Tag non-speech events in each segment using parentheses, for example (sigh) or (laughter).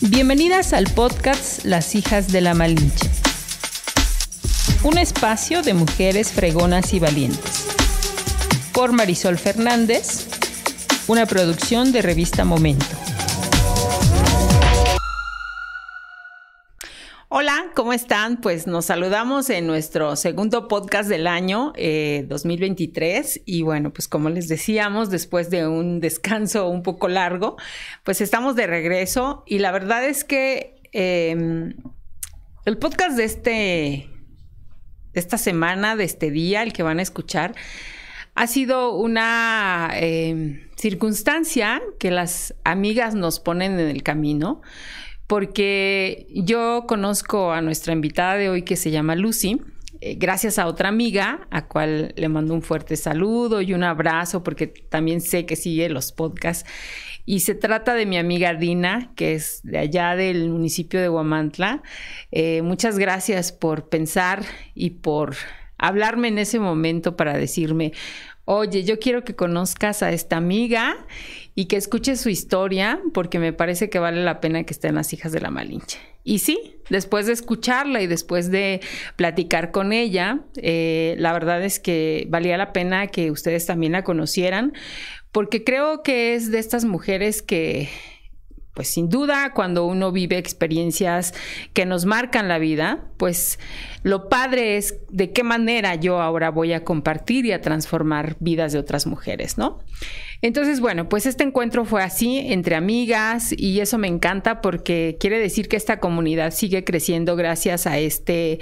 Bienvenidas al podcast Las hijas de la Malinche. Un espacio de mujeres fregonas y valientes. Por Marisol Fernández, una producción de revista Momento. ¿Cómo están? Pues nos saludamos en nuestro segundo podcast del año 2023 eh, y bueno, pues como les decíamos, después de un descanso un poco largo, pues estamos de regreso. Y la verdad es que em, el podcast de este, de esta semana, de este día, el que van a escuchar, ha sido una em, circunstancia que las amigas nos ponen en el camino porque yo conozco a nuestra invitada de hoy que se llama Lucy. Eh, gracias a otra amiga, a cual le mando un fuerte saludo y un abrazo, porque también sé que sigue los podcasts. Y se trata de mi amiga Dina, que es de allá del municipio de Huamantla. Eh, muchas gracias por pensar y por hablarme en ese momento para decirme, oye, yo quiero que conozcas a esta amiga y que escuches su historia porque me parece que vale la pena que estén las hijas de la Malinche. Y sí, después de escucharla y después de platicar con ella, eh, la verdad es que valía la pena que ustedes también la conocieran porque creo que es de estas mujeres que pues sin duda cuando uno vive experiencias que nos marcan la vida, pues lo padre es de qué manera yo ahora voy a compartir y a transformar vidas de otras mujeres, ¿no? Entonces, bueno, pues este encuentro fue así, entre amigas, y eso me encanta porque quiere decir que esta comunidad sigue creciendo gracias a este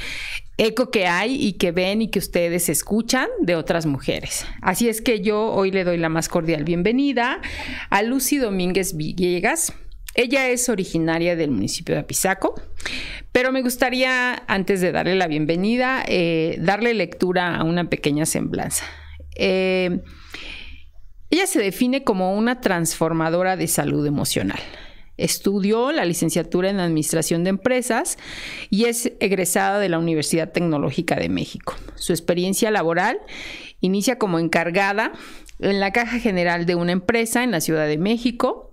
eco que hay y que ven y que ustedes escuchan de otras mujeres. Así es que yo hoy le doy la más cordial bienvenida a Lucy Domínguez Villegas. Ella es originaria del municipio de Apizaco, pero me gustaría, antes de darle la bienvenida, eh, darle lectura a una pequeña semblanza. Eh, ella se define como una transformadora de salud emocional. Estudió la licenciatura en Administración de Empresas y es egresada de la Universidad Tecnológica de México. Su experiencia laboral inicia como encargada en la Caja General de una empresa en la Ciudad de México.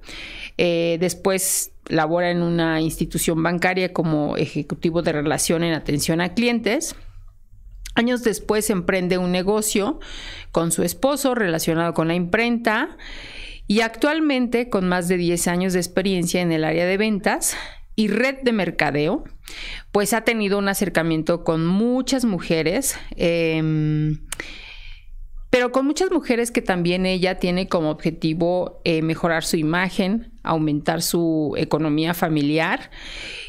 Eh, después labora en una institución bancaria como ejecutivo de relación en atención a clientes. Años después emprende un negocio con su esposo relacionado con la imprenta y actualmente con más de 10 años de experiencia en el área de ventas y red de mercadeo, pues ha tenido un acercamiento con muchas mujeres. Em, pero con muchas mujeres que también ella tiene como objetivo eh, mejorar su imagen, aumentar su economía familiar.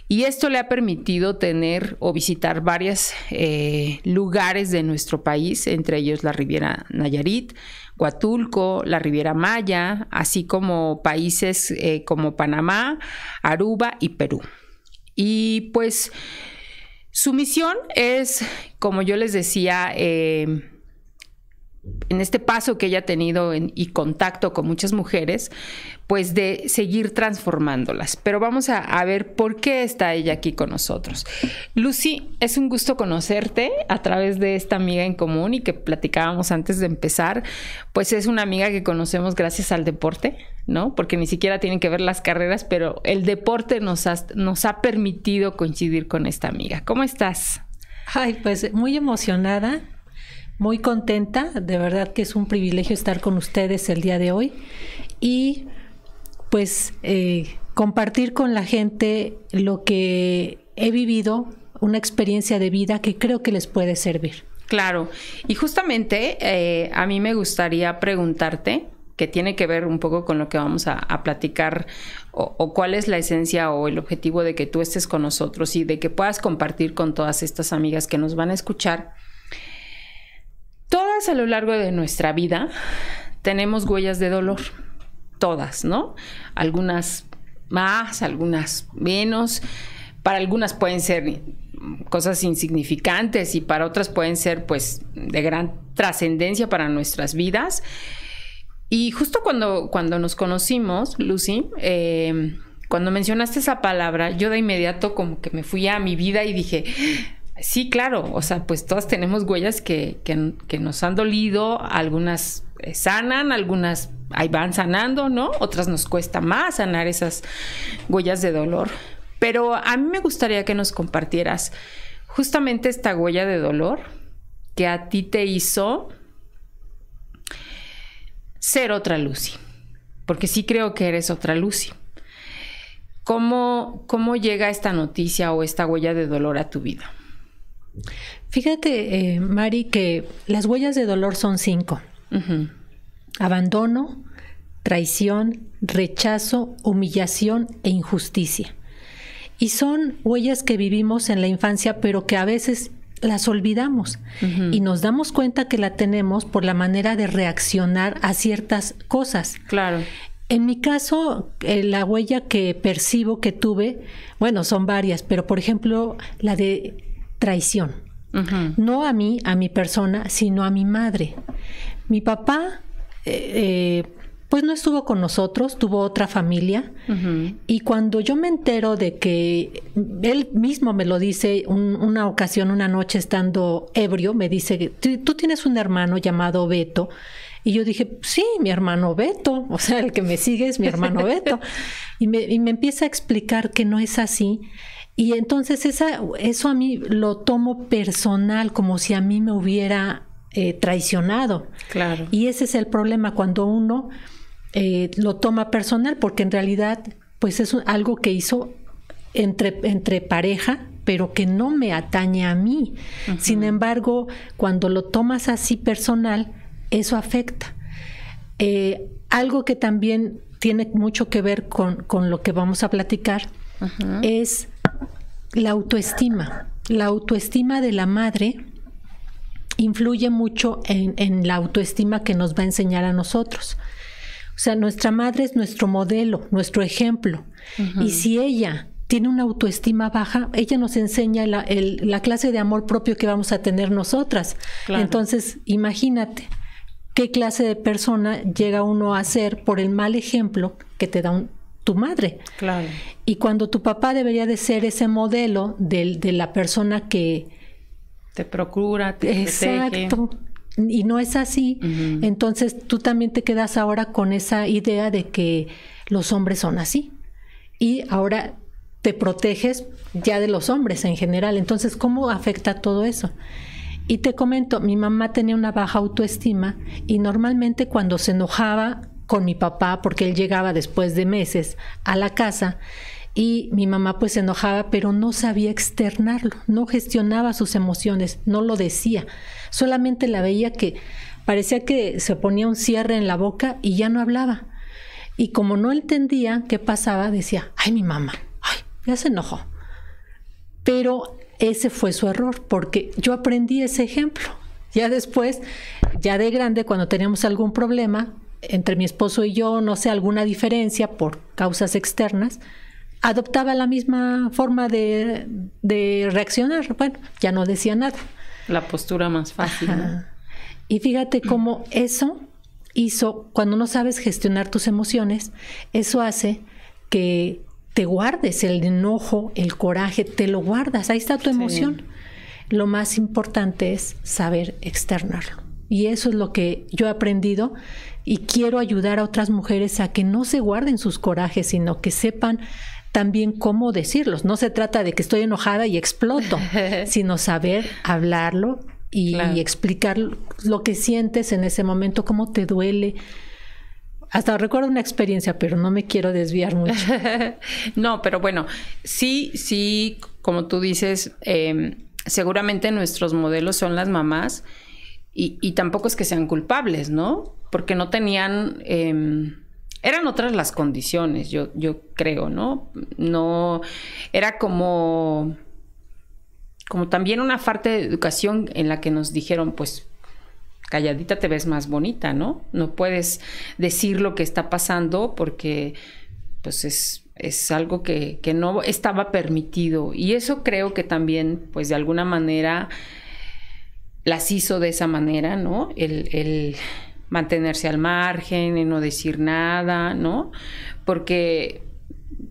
Y esto le ha permitido tener o visitar varios eh, lugares de nuestro país, entre ellos la Riviera Nayarit, Huatulco, la Riviera Maya, así como países eh, como Panamá, Aruba y Perú. Y pues su misión es, como yo les decía, en este paso que ella ha tenido y contacto con muchas mujeres, pues de seguir transformándolas. Pero vamos a, ver por qué está ella aquí con nosotros. Lucy, es un gusto conocerte a través de esta amiga en común y que platicábamos antes de empezar. Pues es una amiga que conocemos gracias al deporte, ¿no? Porque ni siquiera tienen que ver las carreras, pero el deporte nos nos ha permitido coincidir con esta amiga. ¿Cómo estás? Ay, pues muy emocionada muy contenta, de verdad que es un privilegio estar con ustedes el día de hoy. Y pues eh, compartir con la gente lo que he vivido, una experiencia de vida que creo que les puede servir. Claro, y justamente eh, a mí me gustaría preguntarte, que tiene que ver un poco con lo que vamos a, platicar, o, o, cuál es la esencia o el objetivo de que tú estés con nosotros y de que puedas compartir con todas estas amigas que nos van a escuchar Todas a lo largo de nuestra vida tenemos huellas de dolor, todas, ¿no? Algunas más, algunas menos. Para algunas pueden ser cosas insignificantes y para otras pueden ser pues de gran trascendencia para nuestras vidas. Y justo cuando, cuando nos conocimos, Lucy, eh, cuando mencionaste esa palabra, yo de inmediato como que me fui a mi vida y dije, Sí, claro, o sea, pues todas tenemos huellas que, que, nos han dolido, algunas eh, sanan, algunas ahí van sanando, ¿no? Otras nos cuesta más sanar esas huellas de dolor. Pero a mí me gustaría que nos compartieras justamente esta huella de dolor que a ti te hizo ser otra Lucy. Porque sí creo que eres otra Lucy. ¿Cómo, ¿Cómo llega esta noticia o esta huella de dolor a tu vida? Fíjate, eh, Mari, que las huellas de dolor son cinco. Abandono, traición, rechazo, humillación e injusticia. Y son huellas que vivimos en la infancia, pero que a veces las olvidamos y nos damos cuenta que la tenemos por la manera de reaccionar a ciertas cosas. Claro. En mi caso, eh, la huella que percibo que tuve, bueno, son varias, pero por ejemplo, la de traición. No a mí, a mi persona, sino a mi madre. Mi papá, eh, eh, pues no estuvo con nosotros, tuvo otra familia. Y cuando yo me entero de que él mismo me lo dice una ocasión, una noche estando ebrio, me dice, tú tienes un hermano llamado Beto y yo dije, sí, mi hermano Beto, (laughs) o sea, el que me sigue es mi hermano Beto. (laughs) Y me, y me empieza a explicar que no es así. Y entonces esa, eso a mí lo tomo personal, como si a mí me hubiera eh, traicionado. Claro. Y ese es el problema cuando uno eh, lo toma personal, porque en realidad, pues es algo que hizo entre, entre pareja, pero que no me atañe a mí. Sin embargo, cuando lo tomas así personal, eso afecta. Eh, algo que también tiene mucho que ver con, lo que vamos a platicar es la autoestima. La autoestima de la madre influye mucho en, la autoestima que nos va a enseñar a nosotros. O sea, nuestra madre es nuestro modelo, nuestro ejemplo. Y si ella tiene una autoestima baja, ella nos enseña la, la, clase de amor propio que vamos a tener nosotras. Entonces, imagínate, qué clase de persona llega uno a ser por el mal ejemplo que te da tu madre. Claro. Y cuando tu papá debería de ser ese modelo de, de la persona que te procura, te Exacto. Y no es así. Entonces tú también te quedas ahora con esa idea de que los hombres son así. Y ahora te proteges ya de los hombres en general. Entonces, ¿cómo afecta todo eso? Y te comento, mi mamá tenía una baja autoestima y normalmente cuando se enojaba con mi papá, porque él llegaba después de meses a la casa, y mi mamá pues se enojaba, pero no sabía externarlo, no gestionaba sus emociones, no lo decía, solamente la veía que parecía que se ponía un cierre en la boca y ya no hablaba. Y como no entendía qué pasaba, decía, ay mi mamá, ay, ya se enojó. Pero ese fue su error, porque yo aprendí ese ejemplo. Ya después, ya de grande, cuando teníamos algún problema entre mi esposo y yo, no sé, alguna diferencia por causas externas, adoptaba la misma forma de, reaccionar. Bueno, ya no decía nada. La postura más fácil. Y fíjate cómo eso hizo, cuando no sabes gestionar tus emociones, eso hace que te guardes el enojo, el coraje, te lo guardas, ahí está tu emoción. Lo más importante es saber externarlo. Y eso es lo que yo he aprendido y quiero ayudar a otras mujeres a que no se guarden sus corajes, sino que sepan también cómo decirlos. No se trata de que estoy enojada y exploto, (laughs) sino saber hablarlo y, explicar lo que sientes en ese momento, cómo te duele, hasta recuerdo una experiencia, pero no me quiero desviar mucho. (laughs) no, pero bueno, sí, sí, como tú dices, em, seguramente nuestros modelos son las mamás y, tampoco es que sean culpables, ¿no? Porque no tenían... Em, eran otras las condiciones, yo, yo creo, ¿no? No, era como, como también una falta de educación en la que nos dijeron, pues calladita te ves más bonita, ¿no? No puedes decir lo que está pasando porque pues es, es algo que, que, no estaba permitido. Y eso creo que también, pues de alguna manera, las hizo de esa manera, ¿no? El, el mantenerse al margen, y no decir nada, ¿no? Porque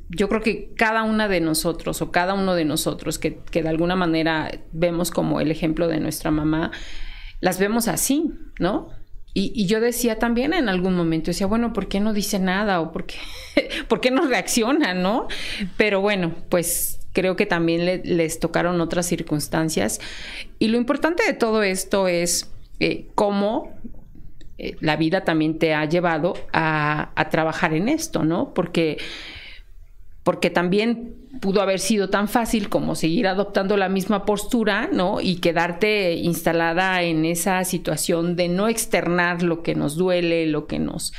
yo creo que cada una de nosotros o cada uno de nosotros que, que de alguna manera vemos como el ejemplo de nuestra mamá, las vemos así, ¿no? y, yo decía también en algún momento, decía, bueno, ¿por qué no dice nada? ¿O por qué, (laughs) ¿por qué no reacciona? ¿No? Pero bueno, pues creo que también les tocaron otras circunstancias. Y lo importante de todo esto es eh, cómo eh, la vida también te ha llevado a, a trabajar en esto, ¿no? Porque porque también pudo haber sido tan fácil como seguir adoptando la misma postura, ¿no? Y quedarte instalada en esa situación de no externar lo que nos duele, lo que nos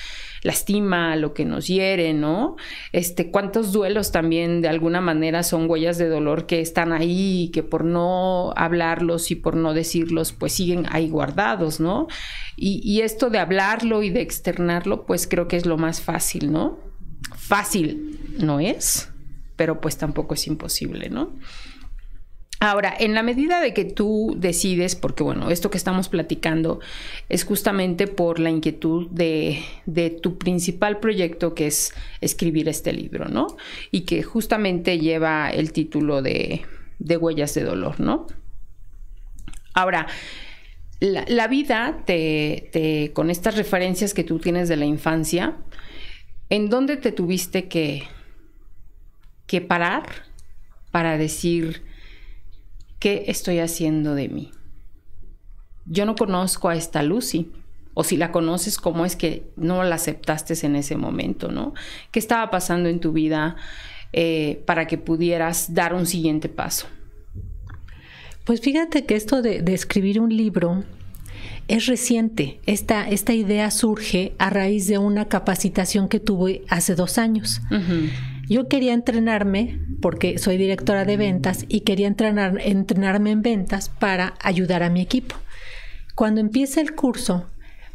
lastima, lo que nos hiere, ¿no? Este, cuántos duelos también de alguna manera son huellas de dolor que están ahí que por no hablarlos y por no decirlos, pues siguen ahí guardados, ¿no? Y, y esto de hablarlo y de externarlo, pues creo que es lo más fácil, ¿no? Fácil no es, pero pues tampoco es imposible, ¿no? Ahora, en la medida de que tú decides, porque bueno, esto que estamos platicando es justamente por la inquietud de, tu principal proyecto, que es escribir este libro, ¿no? Y que justamente lleva el título de, Huellas de Dolor, ¿no? Ahora, la, vida te, con estas referencias que tú tienes de la infancia, ¿en dónde te tuviste que, que parar para decir qué estoy haciendo de mí? Yo no conozco a esta Lucy. O si la conoces, ¿cómo es que no la aceptaste en ese momento, no? ¿Qué estaba pasando en tu vida eh, para que pudieras dar un siguiente paso? Pues fíjate que esto de, de escribir un libro es reciente. Esta, esta idea surge a raíz de una capacitación que tuve hace dos años. Yo quería entrenarme, porque soy directora de ventas, y quería entrenar, entrenarme en ventas para ayudar a mi equipo. Cuando empieza el curso,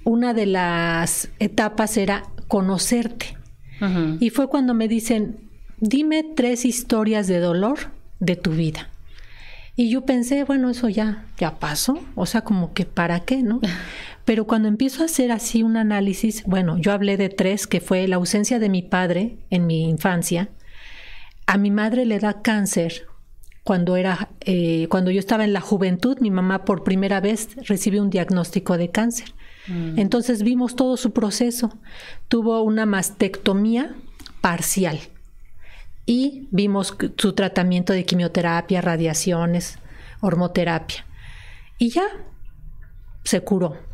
una de las etapas era conocerte. Y fue cuando me dicen, dime tres historias de dolor de tu vida. Y yo pensé, bueno, eso ya, ya pasó, o sea, como que para qué, ¿no? (laughs) Pero cuando empiezo a hacer así un análisis, bueno, yo hablé de tres, que fue la ausencia de mi padre en mi infancia. A mi madre le da cáncer cuando era, eh, cuando yo estaba en la juventud, mi mamá por primera vez recibió un diagnóstico de cáncer. Mm. Entonces vimos todo su proceso. Tuvo una mastectomía parcial y vimos su tratamiento de quimioterapia, radiaciones, hormoterapia. Y ya se curó.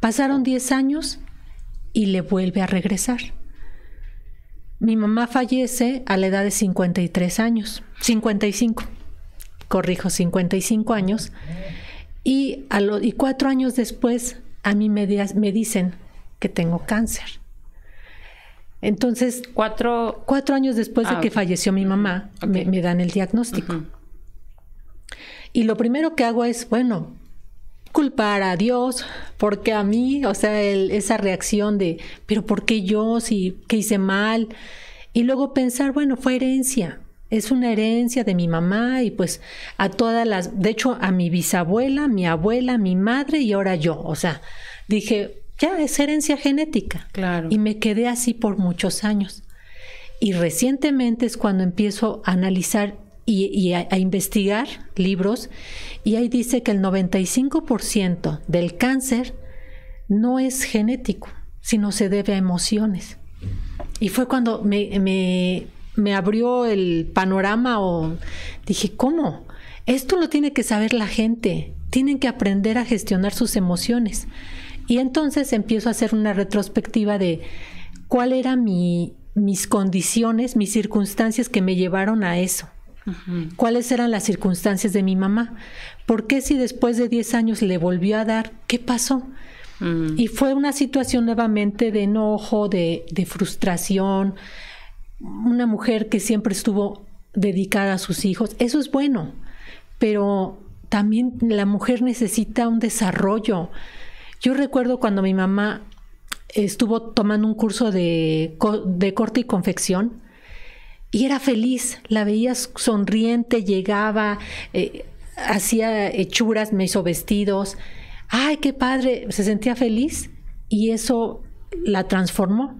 Pasaron 10 años y le vuelve a regresar. Mi mamá fallece a la edad de 53 años, 55, corrijo, 55 años, y, a y cuatro años después a mí me, me dicen que tengo cáncer. Entonces, cuatro, cuatro años después de ah, que falleció mi mamá, me, dan el diagnóstico. Y lo primero que hago es, bueno, culpar a Dios, porque a mí, o sea, esa reacción de, pero ¿por qué yo? Si, ¿qué hice mal? Y luego pensar, bueno, fue herencia, es una herencia de mi mamá y pues a todas las, de hecho, a mi bisabuela, mi abuela, mi madre y ahora yo, o sea, dije, ya es herencia genética. Claro. Y me quedé así por muchos años. Y recientemente es cuando empiezo a analizar y, a, investigar libros y ahí dice que el 95% del cáncer no es genético, sino se debe a emociones. Y fue cuando me, me, me abrió el panorama o dije, ¿cómo? Esto lo tiene que saber la gente. Tienen que aprender a gestionar sus emociones. Y entonces empiezo a hacer una retrospectiva de cuál eran mis condiciones, mis circunstancias que me llevaron a eso. ¿Cuáles eran las circunstancias de mi mamá? ¿Por qué si después de 10 años le volvió a dar? ¿Qué pasó? Mm. Y fue una situación nuevamente de enojo, de, de frustración, una mujer que siempre estuvo dedicada a sus hijos. Eso es bueno, pero también la mujer necesita un desarrollo, yo recuerdo cuando mi mamá estuvo tomando un curso de, corte y confección y era feliz, la veías sonriente, llegaba, eh, hacía hechuras, me hizo vestidos. Ay, qué padre, se sentía feliz y eso la transformó,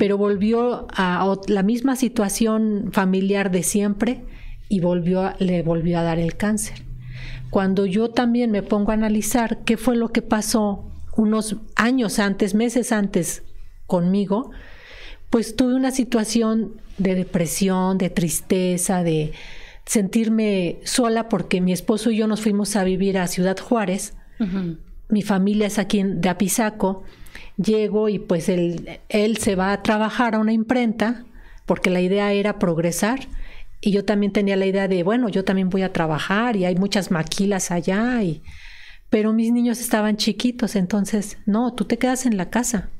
pero volvió a la misma situación familiar de siempre y volvió le volvió a dar el cáncer. Cuando yo también me pongo a analizar qué fue lo que pasó unos años antes, meses antes conmigo, pues tuve una situación de depresión, de tristeza, de sentirme sola porque mi esposo y yo nos fuimos a vivir a Ciudad Juárez. Mi familia es aquí de Apizaco. Llego y pues él, él se va a trabajar a una imprenta porque la idea era progresar y yo también tenía la idea de, bueno, yo también voy a trabajar y hay muchas maquilas allá y pero mis niños estaban chiquitos, entonces, no, tú te quedas en la casa.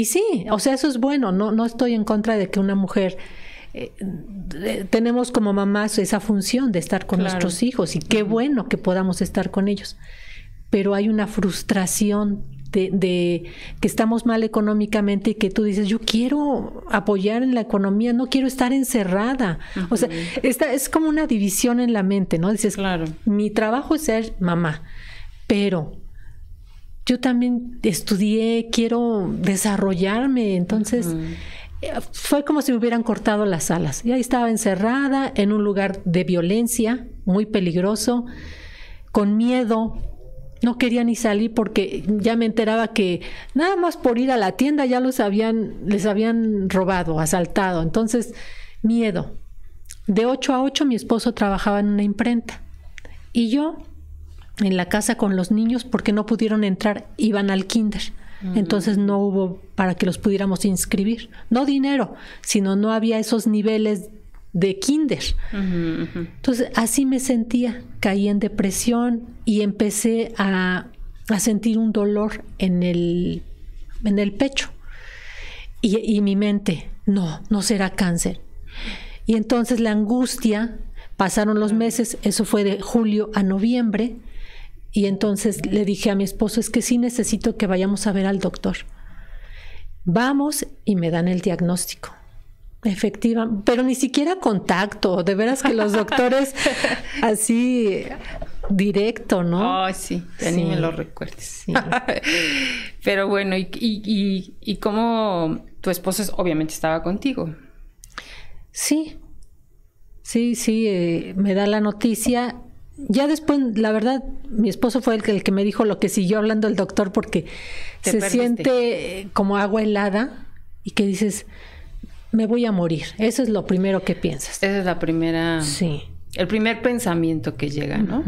Y sí, o sea, eso es bueno, no, no estoy en contra de que una mujer... Eh, tenemos como mamás esa función de estar con nuestros hijos y qué bueno que podamos estar con ellos. Pero hay una frustración de, que estamos mal económicamente y que tú dices, yo quiero apoyar en la economía, no quiero estar encerrada. O sea, esta es como una división en la mente, ¿no? Dices, claro. mi trabajo es ser mamá, pero yo también estudié, quiero desarrollarme, entonces eh, fue como si me hubieran cortado las alas. Y ahí estaba encerrada en un lugar de violencia, muy peligroso, con miedo. No quería ni salir porque ya me enteraba que nada más por ir a la tienda ya los habían, les habían robado, asaltado. Entonces, miedo. De 8 a 8 mi esposo trabajaba en una imprenta. Y yo en la casa con los niños porque no pudieron entrar, iban al kinder. Entonces no hubo para que los pudiéramos inscribir. No dinero, sino no había esos niveles de kinder. Entonces así me sentía, caí en depresión y empecé a, a sentir un dolor en el, en el pecho. Y, y mi mente, no, no será cáncer. Y entonces la angustia, pasaron los meses, eso fue de julio a noviembre, y entonces le dije a mi esposo, es que sí necesito que vayamos a ver al doctor. Vamos y me dan el diagnóstico. Efectiva, pero ni siquiera contacto, de veras que los doctores (laughs) así directo, ¿no? Ay, sí, ni me lo recuerdes. (laughs) pero bueno, ¿y, y, y, cómo tu esposo obviamente estaba contigo? Sí, sí, sí, eh, me da la noticia ya después, la verdad, mi esposo fue el que, el que me dijo lo que siguió hablando el doctor porque se siente como agua helada y que dices, me voy a morir. Eso es lo primero que piensas. Esa es la primera... Sí. El primer pensamiento que llega, ¿no?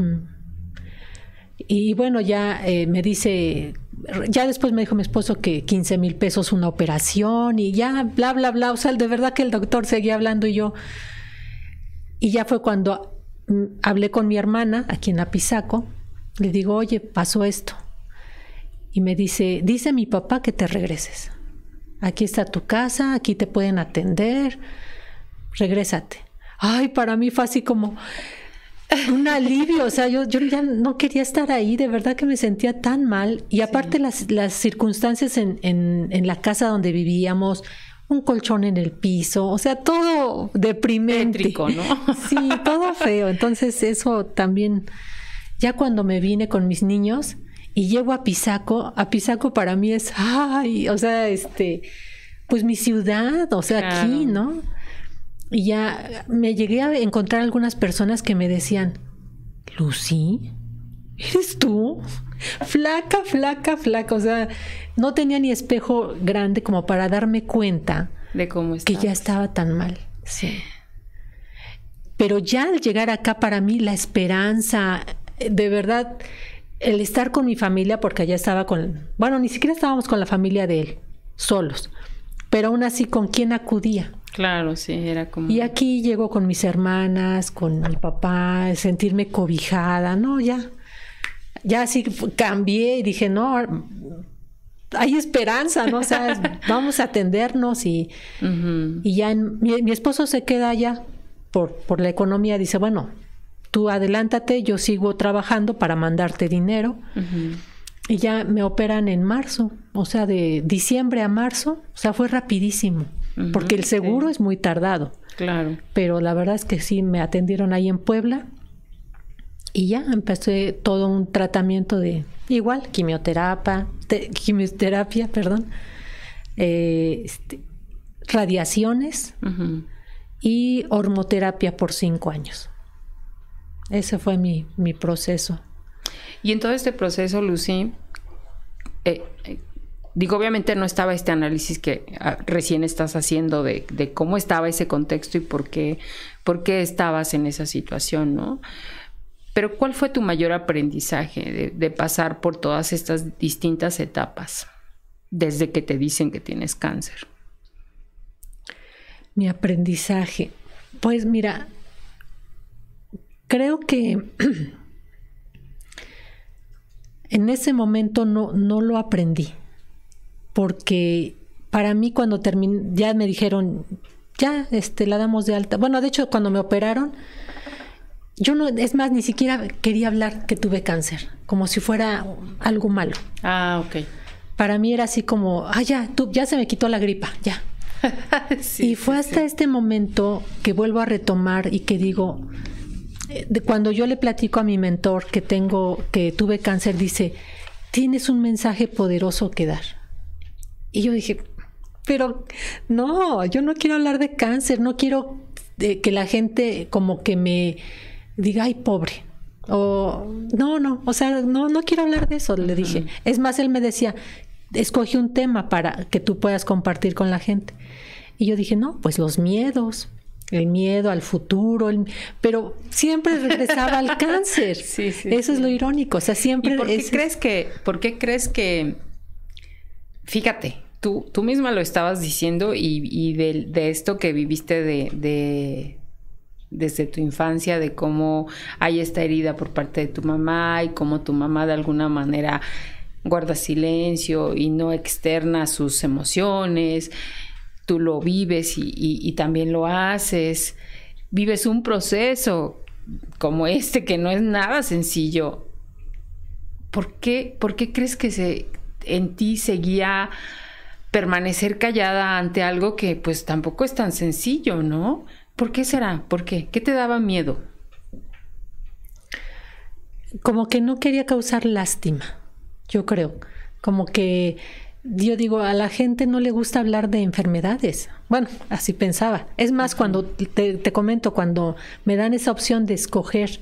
Y bueno, ya eh, me dice, ya después me dijo mi esposo que 15 mil pesos una operación y ya, bla, bla, bla. O sea, de verdad que el doctor seguía hablando y yo... Y ya fue cuando hablé con mi hermana aquí en Apizaco, le digo, oye, pasó esto. Y me dice, dice mi papá que te regreses. Aquí está tu casa, aquí te pueden atender, regrésate. Ay, para mí fue así como un alivio, o sea, yo, yo ya no quería estar ahí, de verdad que me sentía tan mal. Y aparte las, las circunstancias en, en, en la casa donde vivíamos, un colchón en el piso, o sea, todo deprimente. ¿no? (laughs) sí, todo feo. Entonces eso también, ya cuando me vine con mis niños y llego a Pisaco, a Pisaco para mí es, ay, o sea, este, pues mi ciudad, o sea, aquí, ¿no? Y ya me llegué a encontrar algunas personas que me decían, Lucy, ¿eres tú? Flaca, flaca, flaca. O sea, no tenía ni espejo grande como para darme cuenta de cómo que ya estaba tan mal. Sí. Pero ya al llegar acá para mí la esperanza, de verdad, el estar con mi familia, porque allá estaba con, bueno, ni siquiera estábamos con la familia de él, solos, pero aún así con quién acudía. Claro, sí, era como... Y aquí llego con mis hermanas, con mi papá, sentirme cobijada, no, ya, ya así cambié y dije, no, hay esperanza, ¿no? O sea, (laughs) vamos a atendernos y, y ya mi, esposo se queda allá por, por la economía, dice, bueno, tú adelántate, yo sigo trabajando para mandarte dinero. Y ya me operan en marzo, o sea, de diciembre a marzo, o sea, fue rapidísimo, porque el seguro es muy tardado. Claro. Pero la verdad es que sí, me atendieron ahí en Puebla y ya empecé todo un tratamiento de igual, quimioterapia, quimioterapia, perdón, eh, este, radiaciones y hormoterapia por cinco años. Ese fue mi, mi proceso. Y en todo este proceso, Lucy, eh, eh, digo, obviamente no estaba este análisis que ah, recién estás haciendo de, cómo estaba ese contexto y por qué, por qué estabas en esa situación, ¿no? Pero ¿cuál fue tu mayor aprendizaje de, pasar por todas estas distintas etapas desde que te dicen que tienes cáncer? Mi aprendizaje. Pues mira, creo que (clears throat) en ese momento no, no lo aprendí, porque para mí cuando terminé, ya me dijeron, ya este, la damos de alta. Bueno, de hecho, cuando me operaron, yo no, es más, ni siquiera quería hablar que tuve cáncer, como si fuera algo malo. Ah, ok. Para mí era así como, ah, ya, tú, ya se me quitó la gripa, ya. (laughs) y fue hasta este momento que vuelvo a retomar y que digo, eh, de cuando yo le platico a mi mentor que tengo, que tuve cáncer, dice, tienes un mensaje poderoso que dar. Y yo dije, pero no, yo no quiero hablar de cáncer, no quiero eh, que la gente como que me diga, ay, pobre. O no, no, o sea, no, no quiero hablar de eso, le dije. Es más, él me decía, escoge un tema para que tú puedas compartir con la gente. Y yo dije, no, pues los miedos, el miedo al futuro, pero siempre regresaba al cáncer. (laughs) Sí, sí, Eso es lo irónico, o sea, siempre... por qué crees que, por qué crees que, fíjate, tú, tú misma lo estabas diciendo y, de, esto que viviste de desde tu infancia de cómo hay esta herida por parte de tu mamá y cómo tu mamá de alguna manera guarda silencio y no externa sus emociones, tú lo vives y, también lo haces, vives un proceso como este que no es nada sencillo. ¿Por qué, por qué crees que se, en ti seguía permanecer callada ante algo que pues tampoco es tan sencillo, ¿no? ¿Por qué será? ¿Por qué? ¿Qué te daba miedo? Como que no quería causar lástima, yo creo. Como que yo digo, a la gente no le gusta hablar de enfermedades. Bueno, así pensaba. Es más, cuando te, comento, cuando me dan esa opción de escoger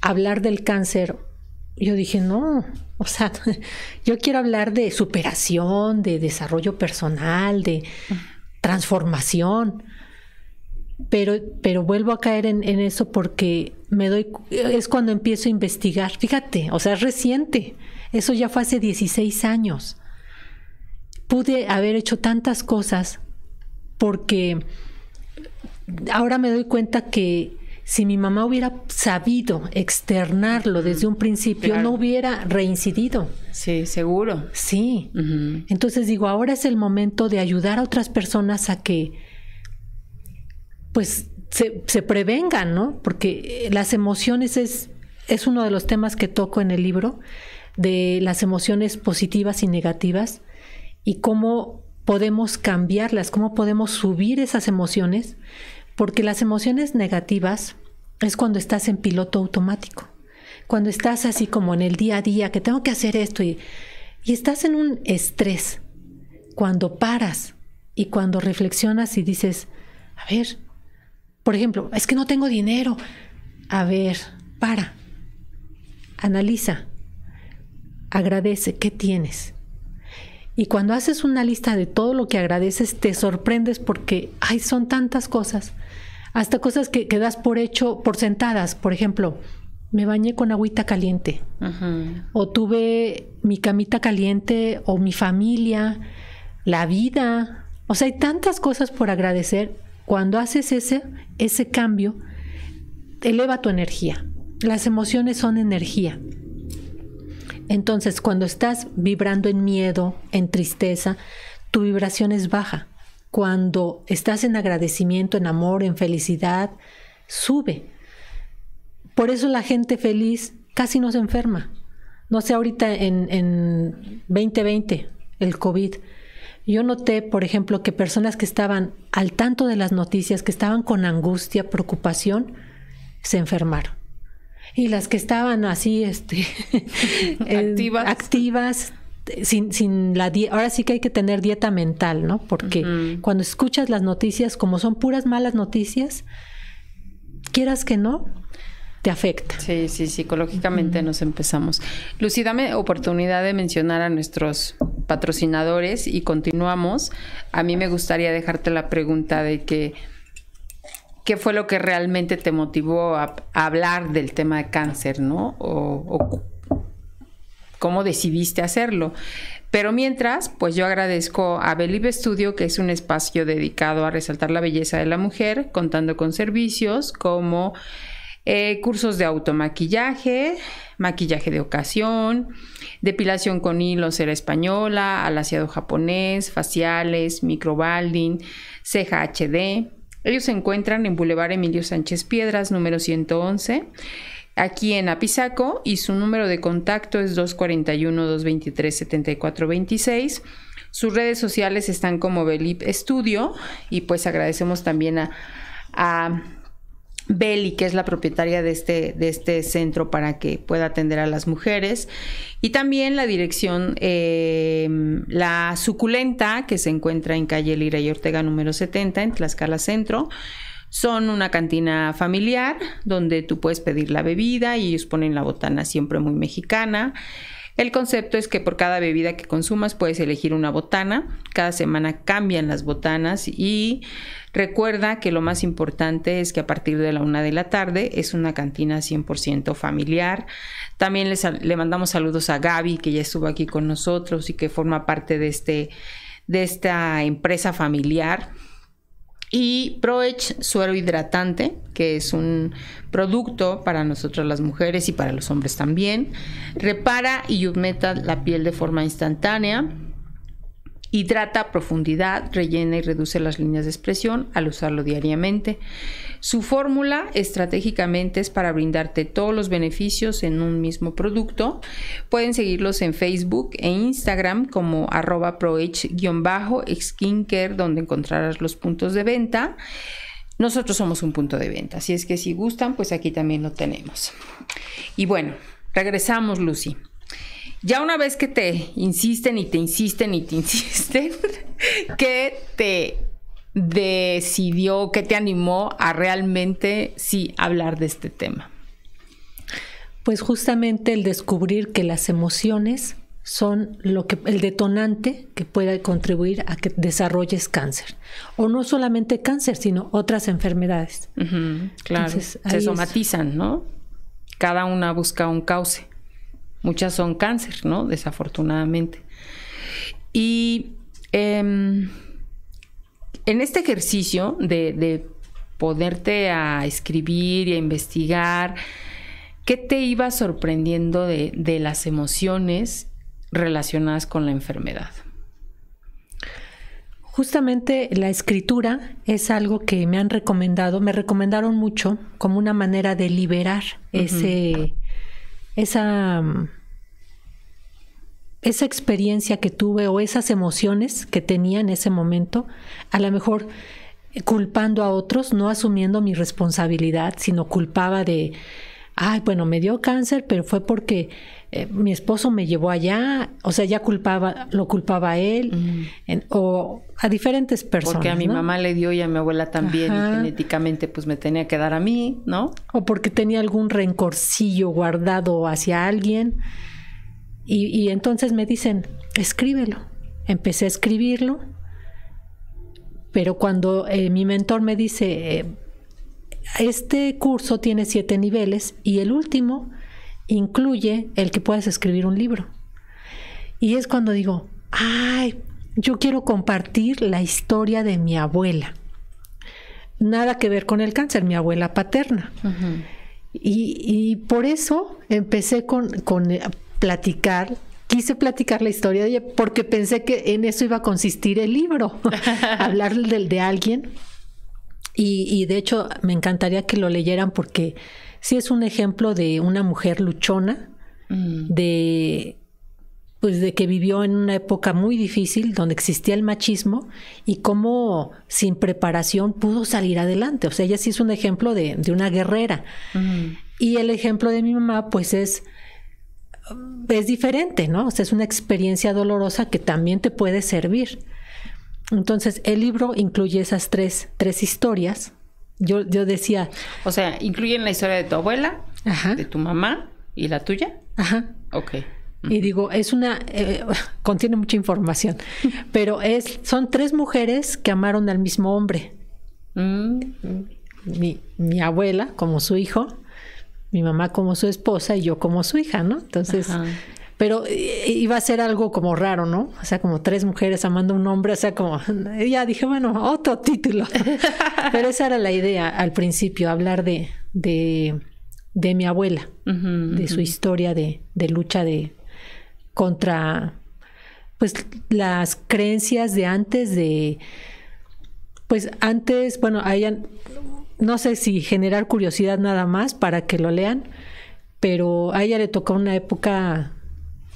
hablar del cáncer, yo dije, no, o sea, (laughs) yo quiero hablar de superación, de desarrollo personal, de transformación. Pero, pero vuelvo a caer en, eso porque me doy, es cuando empiezo a investigar. Fíjate, o sea, es reciente. Eso ya fue hace 16 años. Pude haber hecho tantas cosas porque ahora me doy cuenta que si mi mamá hubiera sabido externarlo desde un principio, no hubiera reincidido. Sí, seguro. Sí. Entonces digo, ahora es el momento de ayudar a otras personas a que pues se, prevengan, ¿no? Porque eh, las emociones es, es uno de los temas que toco en el libro, de las emociones positivas y negativas y cómo podemos cambiarlas, cómo podemos subir esas emociones, porque las emociones negativas es cuando estás en piloto automático, cuando estás así como en el día a día, que tengo que hacer esto y, y estás en un estrés, cuando paras y cuando reflexionas y dices, a ver, por ejemplo, es que no tengo dinero. A ver, para. Analiza. Agradece. ¿Qué tienes? Y cuando haces una lista de todo lo que agradeces, te sorprendes porque, ay, son tantas cosas. Hasta cosas que, que das por hecho, por sentadas. Por ejemplo, me bañé con agüita caliente. O tuve mi camita caliente, o mi familia, la vida. O sea, hay tantas cosas por agradecer cuando haces ese, ese cambio, eleva tu energía. Las emociones son energía. Entonces, cuando estás vibrando en miedo, en tristeza, tu vibración es baja. Cuando estás en agradecimiento, en amor, en felicidad, sube. Por eso la gente feliz casi no se enferma. No sé, ahorita en, en 2020, el COVID, yo noté, por ejemplo, que personas que estaban al tanto de las noticias, que estaban con angustia, preocupación, se enfermaron. Y las que estaban así, este, (laughs) activas, activas sin, sin la ahora sí que hay que tener dieta mental, ¿no? Porque cuando escuchas las noticias, como son puras malas noticias, quieras que no, te afecta. Sí, sí, psicológicamente nos empezamos. Lucy, dame oportunidad de mencionar a nuestros patrocinadores y continuamos. A mí me gustaría dejarte la pregunta de que qué fue lo que realmente te motivó a, hablar del tema de cáncer, ¿no? O, cómo decidiste hacerlo. Pero mientras, pues yo agradezco a Believe Studio, que es un espacio dedicado a resaltar la belleza de la mujer, contando con servicios como eh, cursos de automaquillaje, maquillaje de ocasión, depilación con hilo cera española, alaciado japonés, faciales, microbalding, ceja HD. Ellos se encuentran en Boulevard Emilio Sánchez Piedras, número 111, aquí en Apizaco, y su número de contacto es 241-223-7426. Sus redes sociales están como Belip Studio, y pues agradecemos también a, a Beli, que es la propietaria de este, de este centro para que pueda atender a las mujeres. Y también la dirección eh, La Suculenta, que se encuentra en calle Lira y Ortega número 70, en Tlaxcala Centro. Son una cantina familiar donde tú puedes pedir la bebida y ellos ponen la botana siempre muy mexicana. El concepto es que por cada bebida que consumas puedes elegir una botana. Cada semana cambian las botanas y recuerda que lo más importante es que a partir de la una de la tarde es una cantina 100% familiar. También les, le mandamos saludos a Gaby, que ya estuvo aquí con nosotros y que forma parte de, este, de esta empresa familiar y ProEdge suero hidratante, que es un producto para nosotras las mujeres y para los hombres también. Repara y humecta la piel de forma instantánea. Hidrata a profundidad, rellena y reduce las líneas de expresión al usarlo diariamente. Su fórmula estratégicamente es para brindarte todos los beneficios en un mismo producto. Pueden seguirlos en Facebook e Instagram como arroba proh-skincare donde encontrarás los puntos de venta. Nosotros somos un punto de venta, así es que si gustan, pues aquí también lo tenemos. Y bueno, regresamos, Lucy. Ya una vez que te insisten y te insisten y te (laughs) insisten, que te decidió, que te animó a realmente sí hablar de este tema? Pues justamente el descubrir que las emociones son lo que el detonante que pueda contribuir a que desarrolles cáncer. O no solamente cáncer sino otras enfermedades. Claro. Se somatizan no cada una busca un cauce. Muchas son cáncer no desafortunadamente. Y em, en este ejercicio de, de poderte a escribir y a investigar, ¿qué te iba sorprendiendo de, de las emociones relacionadas con la enfermedad? Justamente la escritura es algo que me han recomendado, me recomendaron mucho como una manera de liberar ese, esa esa experiencia que tuve o esas emociones que tenía en ese momento, a lo mejor culpando a otros, no asumiendo mi responsabilidad, sino culpaba de, ay, bueno, me dio cáncer, pero fue porque eh, mi esposo me llevó allá, o sea, ya culpaba, lo culpaba a él, o a diferentes personas. Porque a mi mamá le dio y a mi abuela también, y genéticamente pues me tenía que dar a mí, ¿no? O porque tenía algún rencorcillo guardado hacia alguien. Y, entonces me dicen, escríbelo. Empecé a escribirlo, pero cuando eh, mi mentor me dice, eh, este curso tiene siete niveles y el último incluye el que puedas escribir un libro. Y es cuando digo, ay, yo quiero compartir la historia de mi abuela. Nada que ver con el cáncer, mi abuela paterna. y, por eso empecé con, con platicar quise platicar la historia de ella porque pensé que en eso iba a consistir el libro, (laughs) hablar del de alguien. Y, de hecho me encantaría que lo leyeran porque sí es un ejemplo de una mujer luchona, mm. de pues de que vivió en una época muy difícil donde existía el machismo y cómo sin preparación pudo salir adelante. O sea, ella sí es un ejemplo de, de una guerrera. Mm. Y el ejemplo de mi mamá, pues es es diferente, ¿no? O sea, es una experiencia dolorosa que también te puede servir. Entonces, el libro incluye esas tres, tres historias. Yo, yo decía... O sea, incluyen la historia de tu abuela, de tu mamá y la tuya. Ajá. Ok. Y digo, es una, eh, contiene mucha información, (laughs) pero es, son tres mujeres que amaron al mismo hombre. Mm. Mi, mi, abuela como su hijo, mi mamá como su esposa y yo como su hija, ¿no? Entonces, pero eh, iba a ser algo como raro, ¿no? O sea, como tres mujeres amando a un hombre, o sea, como, (laughs) ya dije, bueno, otro título. (laughs) pero esa era la idea al principio, hablar de, de, de mi abuela, de su historia de, de lucha de contra pues las creencias de antes de pues antes, bueno, hayan no sé si generar curiosidad nada más para que lo lean, pero a ella le tocó una época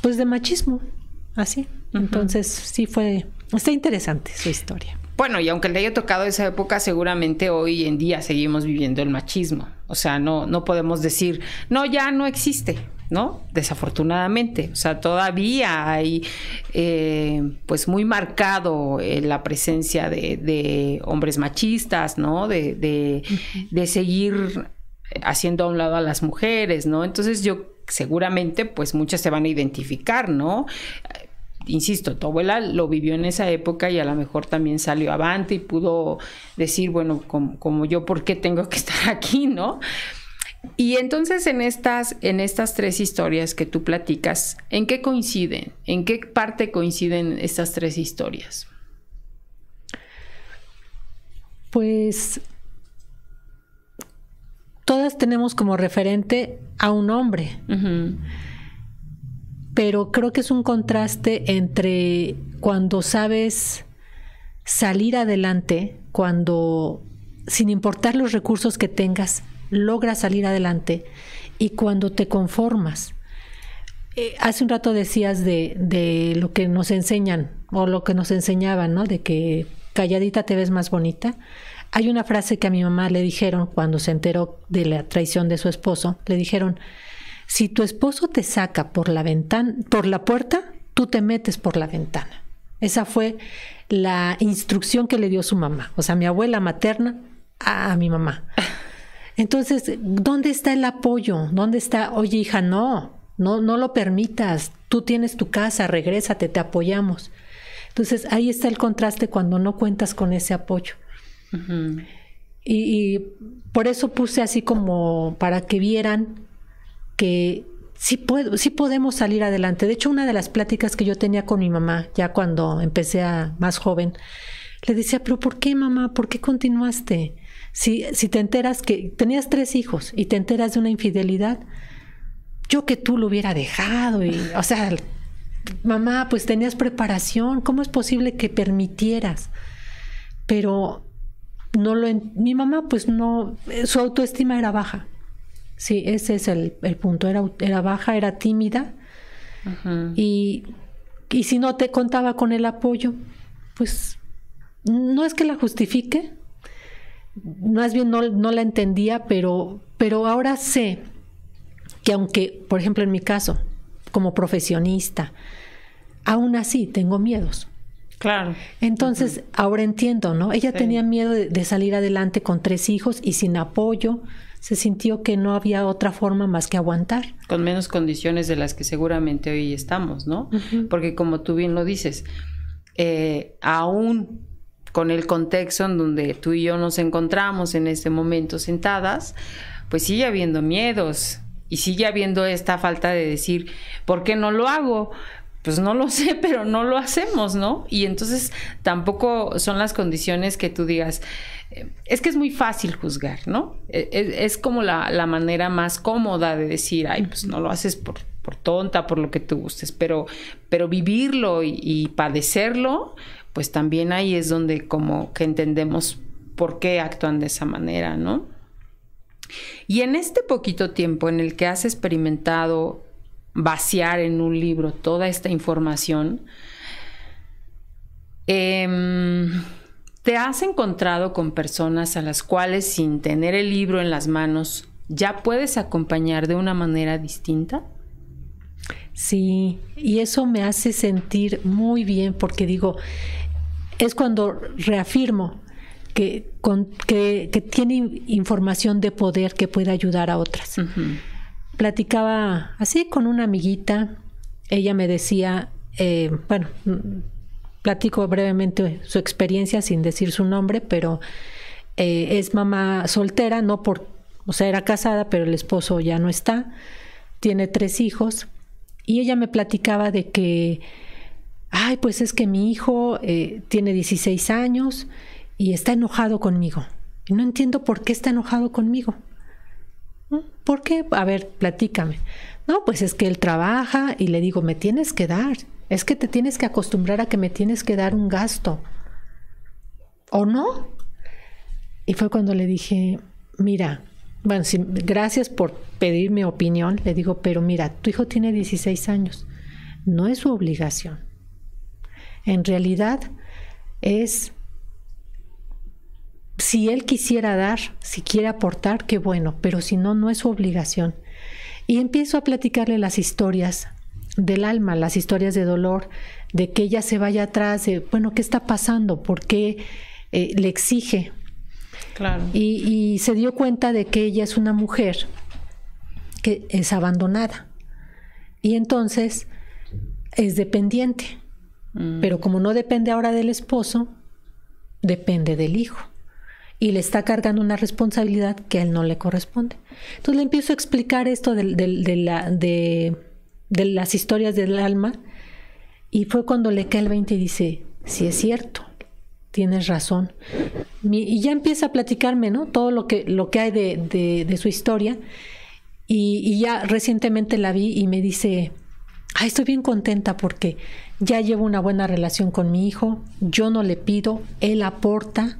pues de machismo, así. Entonces, sí fue está interesante su historia. Bueno, y aunque le haya tocado esa época, seguramente hoy en día seguimos viviendo el machismo. O sea, no, no podemos decir, no, ya no existe. ¿No? Desafortunadamente, o sea, todavía hay eh, pues muy marcado eh, la presencia de, hombres machistas, ¿no? De, de, seguir haciendo a un lado a las mujeres, ¿no? Entonces yo seguramente pues muchas se van a identificar, ¿no? insisto, tu abuela lo vivió en esa época y a lo mejor también salió avante y pudo decir, bueno, como, como, yo, ¿por qué tengo que estar aquí, no? Y entonces en estas, en estas tres historias que tú platicas, ¿en qué coinciden? ¿En qué parte coinciden estas tres historias? Pues todas tenemos como referente a un hombre, pero creo que es un contraste entre cuando sabes salir adelante, cuando sin importar los recursos que tengas, logras salir adelante y cuando te conformas. Eh, hace un rato decías de, de, lo que nos enseñan o lo que nos enseñaban, ¿no? De que calladita te ves más bonita. Hay una frase que a mi mamá le dijeron cuando se enteró de la traición de su esposo. Le dijeron, si tu esposo te saca por la ventana, por la puerta, tú te metes por la ventana. Esa fue la instrucción que le dio su mamá, o sea, mi abuela materna a mi mamá. (laughs) Entonces, ¿dónde está el apoyo? ¿Dónde está, oye hija, no, no, no lo permitas, tú tienes tu casa, regrésate, te apoyamos. Entonces, ahí está el contraste cuando no cuentas con ese apoyo. y, por eso puse así como para que vieran que sí, puedo, sí podemos salir adelante. De hecho, una de las pláticas que yo tenía con mi mamá, ya cuando empecé a más joven, le decía, pero ¿por qué mamá? ¿Por qué continuaste? Si, si te enteras que tenías tres hijos y te enteras de una infidelidad, yo que tú lo hubiera dejado y, o sea, mamá, pues tenías preparación, ¿cómo es posible que permitieras? Pero no lo, mi mamá pues no, su autoestima era baja. Sí, ese es el, punto, era, era baja, era tímida y, y si no te contaba con el apoyo, pues no es que la justifique, más bien no, no, la entendía, pero, pero ahora sé que aunque, por ejemplo, en mi caso, como profesionista, aún así tengo miedos. Claro. Entonces, ahora entiendo, ¿no? Ella tenía miedo de, salir adelante con tres hijos y sin apoyo. Se sintió que no había otra forma más que aguantar. Con menos condiciones de las que seguramente hoy estamos, ¿no? Porque como tú bien lo dices, eh, aún con el contexto en donde tú y yo nos encontramos en este momento sentadas, pues sigue habiendo miedos y sigue habiendo esta falta de decir, ¿por qué no lo hago? Pues no lo (laughs) sé, pero no lo hacemos, ¿no? Y entonces tampoco son las condiciones que tú digas, es que es muy fácil juzgar, ¿no? E, e, es, como la, manera más cómoda de decir, ay, pues no lo haces por, por tonta, por lo que tú gustes, pero, pero vivirlo y padecerlo, pues también ahí es donde como que entendemos por qué actúan de esa manera, ¿no? Y en este poquito tiempo en el que has experimentado vaciar en un libro toda esta información, em, ¿te has encontrado con personas a las cuales sin tener el libro en las manos ya puedes acompañar de una manera distinta? Sí, y eso me hace sentir muy bien porque digo, es cuando reafirmo que, con, que, tiene información de poder que puede ayudar a otras. platicaba así con una amiguita. Ella me decía, eh, bueno, platico brevemente su experiencia sin decir su nombre, pero eh, es mamá soltera, no por, o sea, era casada, pero el esposo ya no está, tiene tres hijos, y ella me platicaba de que, ay, pues es que mi hijo eh, tiene 16 años y está enojado conmigo. Y no entiendo por qué está enojado conmigo. ¿Por qué? A ver, platícame. No, pues es que él trabaja y le digo, me tienes que dar. Es que te tienes que acostumbrar a que me tienes que dar un gasto. ¿O no? Y fue cuando le dije, mira, bueno, gracias por pedir mi opinión, le digo, pero mira, tu hijo tiene 16 años, no es su obligación. En realidad es, si él quisiera dar, si quiere aportar, qué bueno, pero si no, no es su obligación. Y empiezo a platicarle las historias del alma, las historias de dolor, de que ella se vaya atrás, de, bueno, ¿qué está pasando? ¿Por qué eh, le exige? Claro. Y, se dio cuenta de que ella es una mujer que es abandonada. Y entonces es dependiente. Mm. Pero como no depende ahora del esposo, depende del hijo. Y le está cargando una responsabilidad que a él no le corresponde. Entonces le empiezo a explicar esto de, de, la, de las historias del alma. Y fue cuando le cae el 20 y dice, sí es cierto, tienes razón. Y ya empieza a platicarme, ¿no? Todo lo que, lo que hay de, de, su historia. Y, y, ya recientemente la vi y me dice, ay, estoy bien contenta porque ya llevo una buena relación con mi hijo, yo no le pido, él aporta.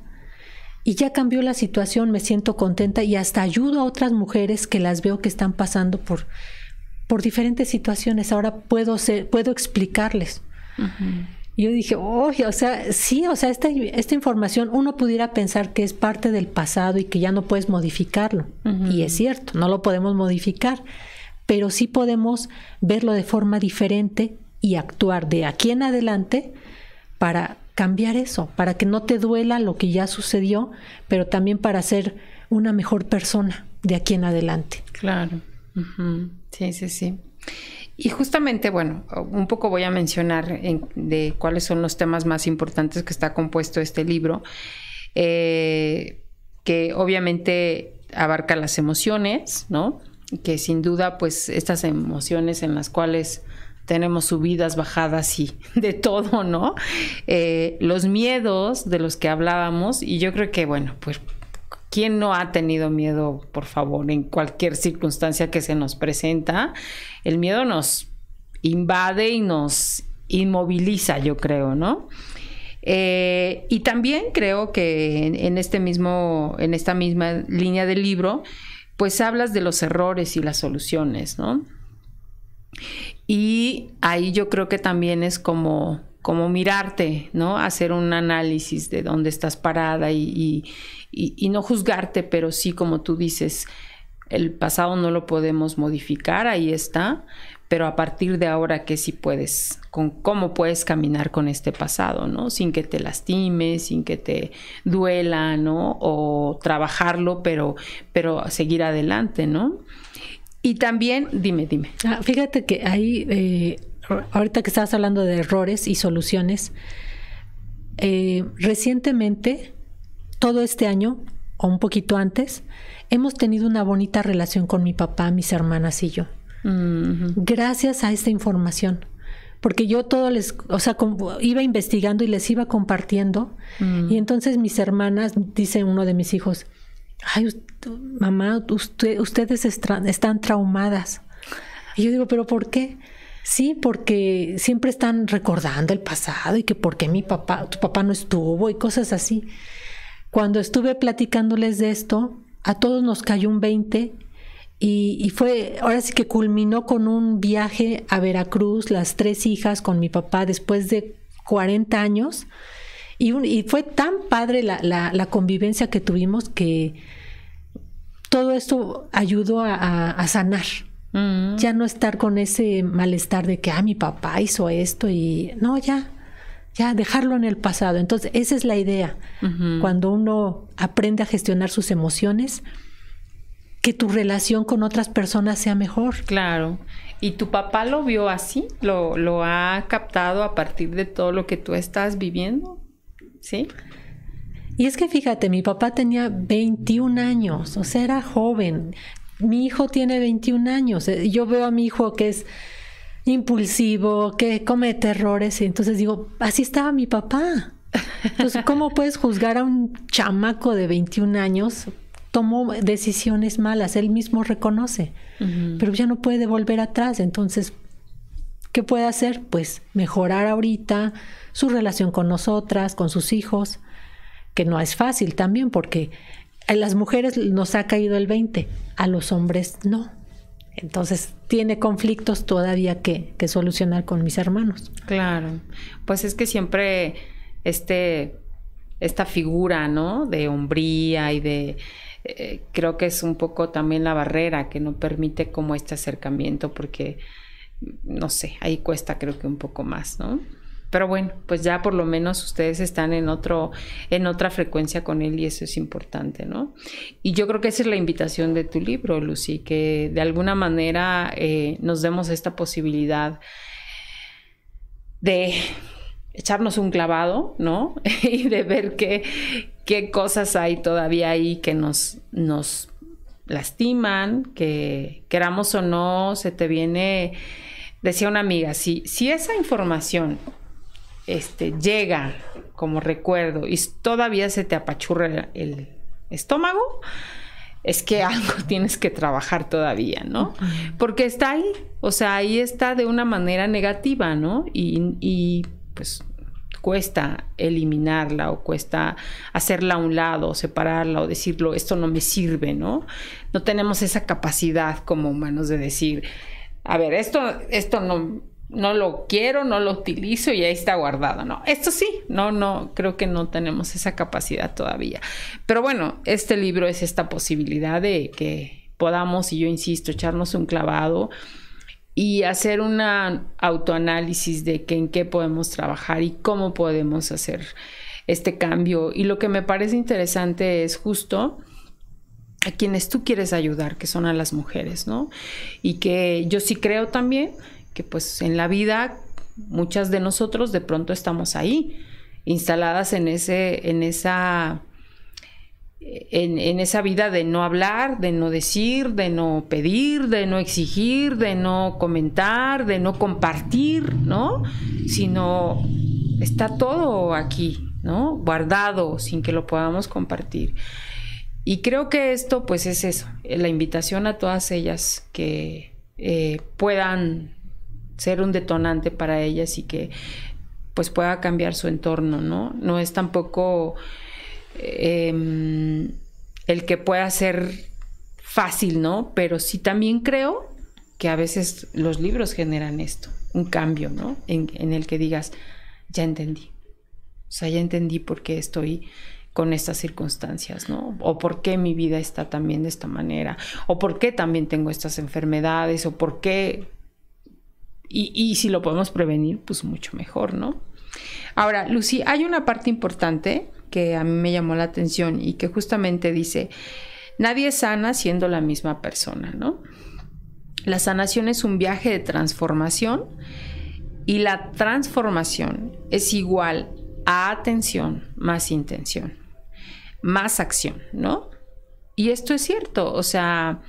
Y ya cambió la situación, me siento contenta y hasta ayudo a otras mujeres que las veo que están pasando por, por diferentes situaciones. Ahora puedo ser, puedo explicarles. Yo dije, oh, o sea, sí, o sea, esta, esta información uno pudiera pensar que es parte del pasado y que ya no puedes modificarlo. Y es cierto, no lo podemos modificar, pero sí podemos verlo de forma diferente y actuar de aquí en adelante para cambiar eso, para que no te duela lo que ya sucedió, pero también para ser una mejor persona de aquí en adelante. Claro. Sí, sí, sí. Y justamente, bueno, un poco voy a mencionar de cuáles son los temas más importantes que está compuesto este libro, eh, que obviamente abarca las emociones, ¿no? Que sin duda, pues estas emociones en las cuales tenemos subidas, bajadas y (laughs) de todo, ¿no? Eh, los miedos de los que hablábamos, y yo creo que, bueno, pues ¿Quién no ha tenido miedo, por favor, en cualquier circunstancia que se nos presenta? El miedo nos invade y nos inmoviliza, yo creo, ¿no? Eh, y también creo que en, este mismo, en esta misma línea del libro, pues hablas de los errores y las soluciones, ¿no? Y ahí yo creo que también es como, como mirarte, ¿no? Hacer un análisis de dónde estás parada y, y, no juzgarte, pero sí, como tú dices, el pasado no lo podemos modificar, ahí está, pero a partir de ahora que sí puedes, con cómo puedes caminar con este pasado, ¿no? Sin que te lastimes, sin que te duela, ¿no? O trabajarlo, pero, pero seguir adelante, ¿no? Y también, dime, dime. Ah, fíjate que ahí, eh, ahorita que estabas hablando de errores y soluciones, eh, recientemente todo este año, o un poquito antes, hemos tenido una bonita relación con mi papá, mis hermanas y yo. Gracias a esta información. Porque yo todo les, o sea, iba investigando y les iba compartiendo. Mm. Y entonces mis hermanas, dice uno de mis hijos, ay, mamá, ustedes están traumadas. Y yo digo, ¿pero por qué? Sí, porque siempre están recordando el pasado y que por qué mi papá, tu papá no estuvo y cosas así. Cuando estuve platicándoles de esto, a todos nos cayó un 20 y, fue, ahora sí que culminó con un viaje a Veracruz, las tres hijas con mi papá después de 40 años. Y, fue tan padre la, convivencia que tuvimos que todo esto ayudó a, sanar. Mm. Ya no estar con ese malestar de que, ah, mi papá hizo esto y no, ya, ya dejarlo en el pasado. Entonces, esa es la idea. Cuando uno aprende a gestionar sus emociones, que tu relación con otras personas sea mejor. Claro. ¿Y tu papá lo vio así? ¿Lo, lo ha captado a partir de todo lo que tú estás viviendo? ¿Sí? Y es que fíjate, mi papá tenía 21 años, o sea, era joven. Mi hijo tiene 21 años. Eh, yo veo a mi hijo que es impulsivo, que comete errores, y entonces digo, así estaba mi papá. Entonces, ¿cómo puedes juzgar a un chamaco de 21 años? Tomó decisiones malas, él mismo reconoce, pero ya no puede volver atrás. Entonces, ¿qué puede hacer? Pues mejorar ahorita su relación con nosotras, con sus hijos, que no es fácil también porque a las mujeres nos ha caído el 20, a los hombres no. Entonces tiene conflictos todavía que, que solucionar con mis hermanos. Claro, pues es que siempre este, esta figura, ¿no? De hombría y de... Eh, creo que es un poco también la barrera que no permite como este acercamiento porque, no sé, ahí cuesta creo que un poco más, ¿no? Pero bueno, pues ya por lo menos ustedes están en otro, en otra frecuencia con él y eso es importante, ¿no? Y yo creo que esa es la invitación de tu libro, Lucy, que de alguna manera eh, nos demos esta posibilidad de echarnos un clavado, ¿no? (laughs) y de ver qué, qué cosas hay todavía ahí que nos, nos lastiman, que queramos o no, se te viene, decía una amiga, si, si esa información este, llega como recuerdo y todavía se te apachurra el estómago, es que (laughs) algo tienes que trabajar todavía, ¿no? Porque está ahí, o sea, ahí está de una manera negativa, ¿no? Y, y pues cuesta eliminarla o cuesta hacerla a un lado, separarla o decirlo, esto no me sirve, ¿no? No tenemos esa capacidad como humanos de decir, a ver, esto, esto no, no lo quiero, no lo utilizo y ahí está guardado. No, esto sí, no, no, creo que no tenemos esa capacidad todavía. Pero bueno, este libro es esta posibilidad de que podamos, y yo insisto, echarnos un clavado y hacer una autoanálisis de que en qué podemos trabajar y cómo podemos hacer este cambio. Y lo que me parece interesante es justo a quienes tú quieres ayudar, que son a las mujeres, ¿no? Y que yo sí creo también que pues en la vida muchas de nosotros de pronto estamos ahí, instaladas en ese, en esa, en, esa vida de no hablar, de no decir, de no pedir, de no exigir, de no comentar, de no compartir, ¿no? Sino está todo aquí, ¿no? Guardado sin que lo podamos compartir. Y creo que esto pues es eso, la invitación a todas ellas que eh, puedan ser un detonante para ellas y que pues pueda cambiar su entorno, ¿no? No es tampoco em, el que pueda ser fácil, ¿no? Pero sí también creo que a veces los libros generan esto, un cambio, ¿no? En, en el que digas, ya entendí. O sea, ya entendí por qué estoy con estas circunstancias, ¿no? O por qué mi vida está también de esta manera, o por qué también tengo estas enfermedades, o por qué y, si lo podemos prevenir, pues mucho mejor, ¿no? Ahora, Lucy, hay una parte importante que a mí me llamó la atención y que justamente dice, nadie sana siendo la misma persona, ¿no? La sanación es un viaje de transformación y la transformación es igual a atención más intención, más acción, ¿no? Y esto es cierto, o sea,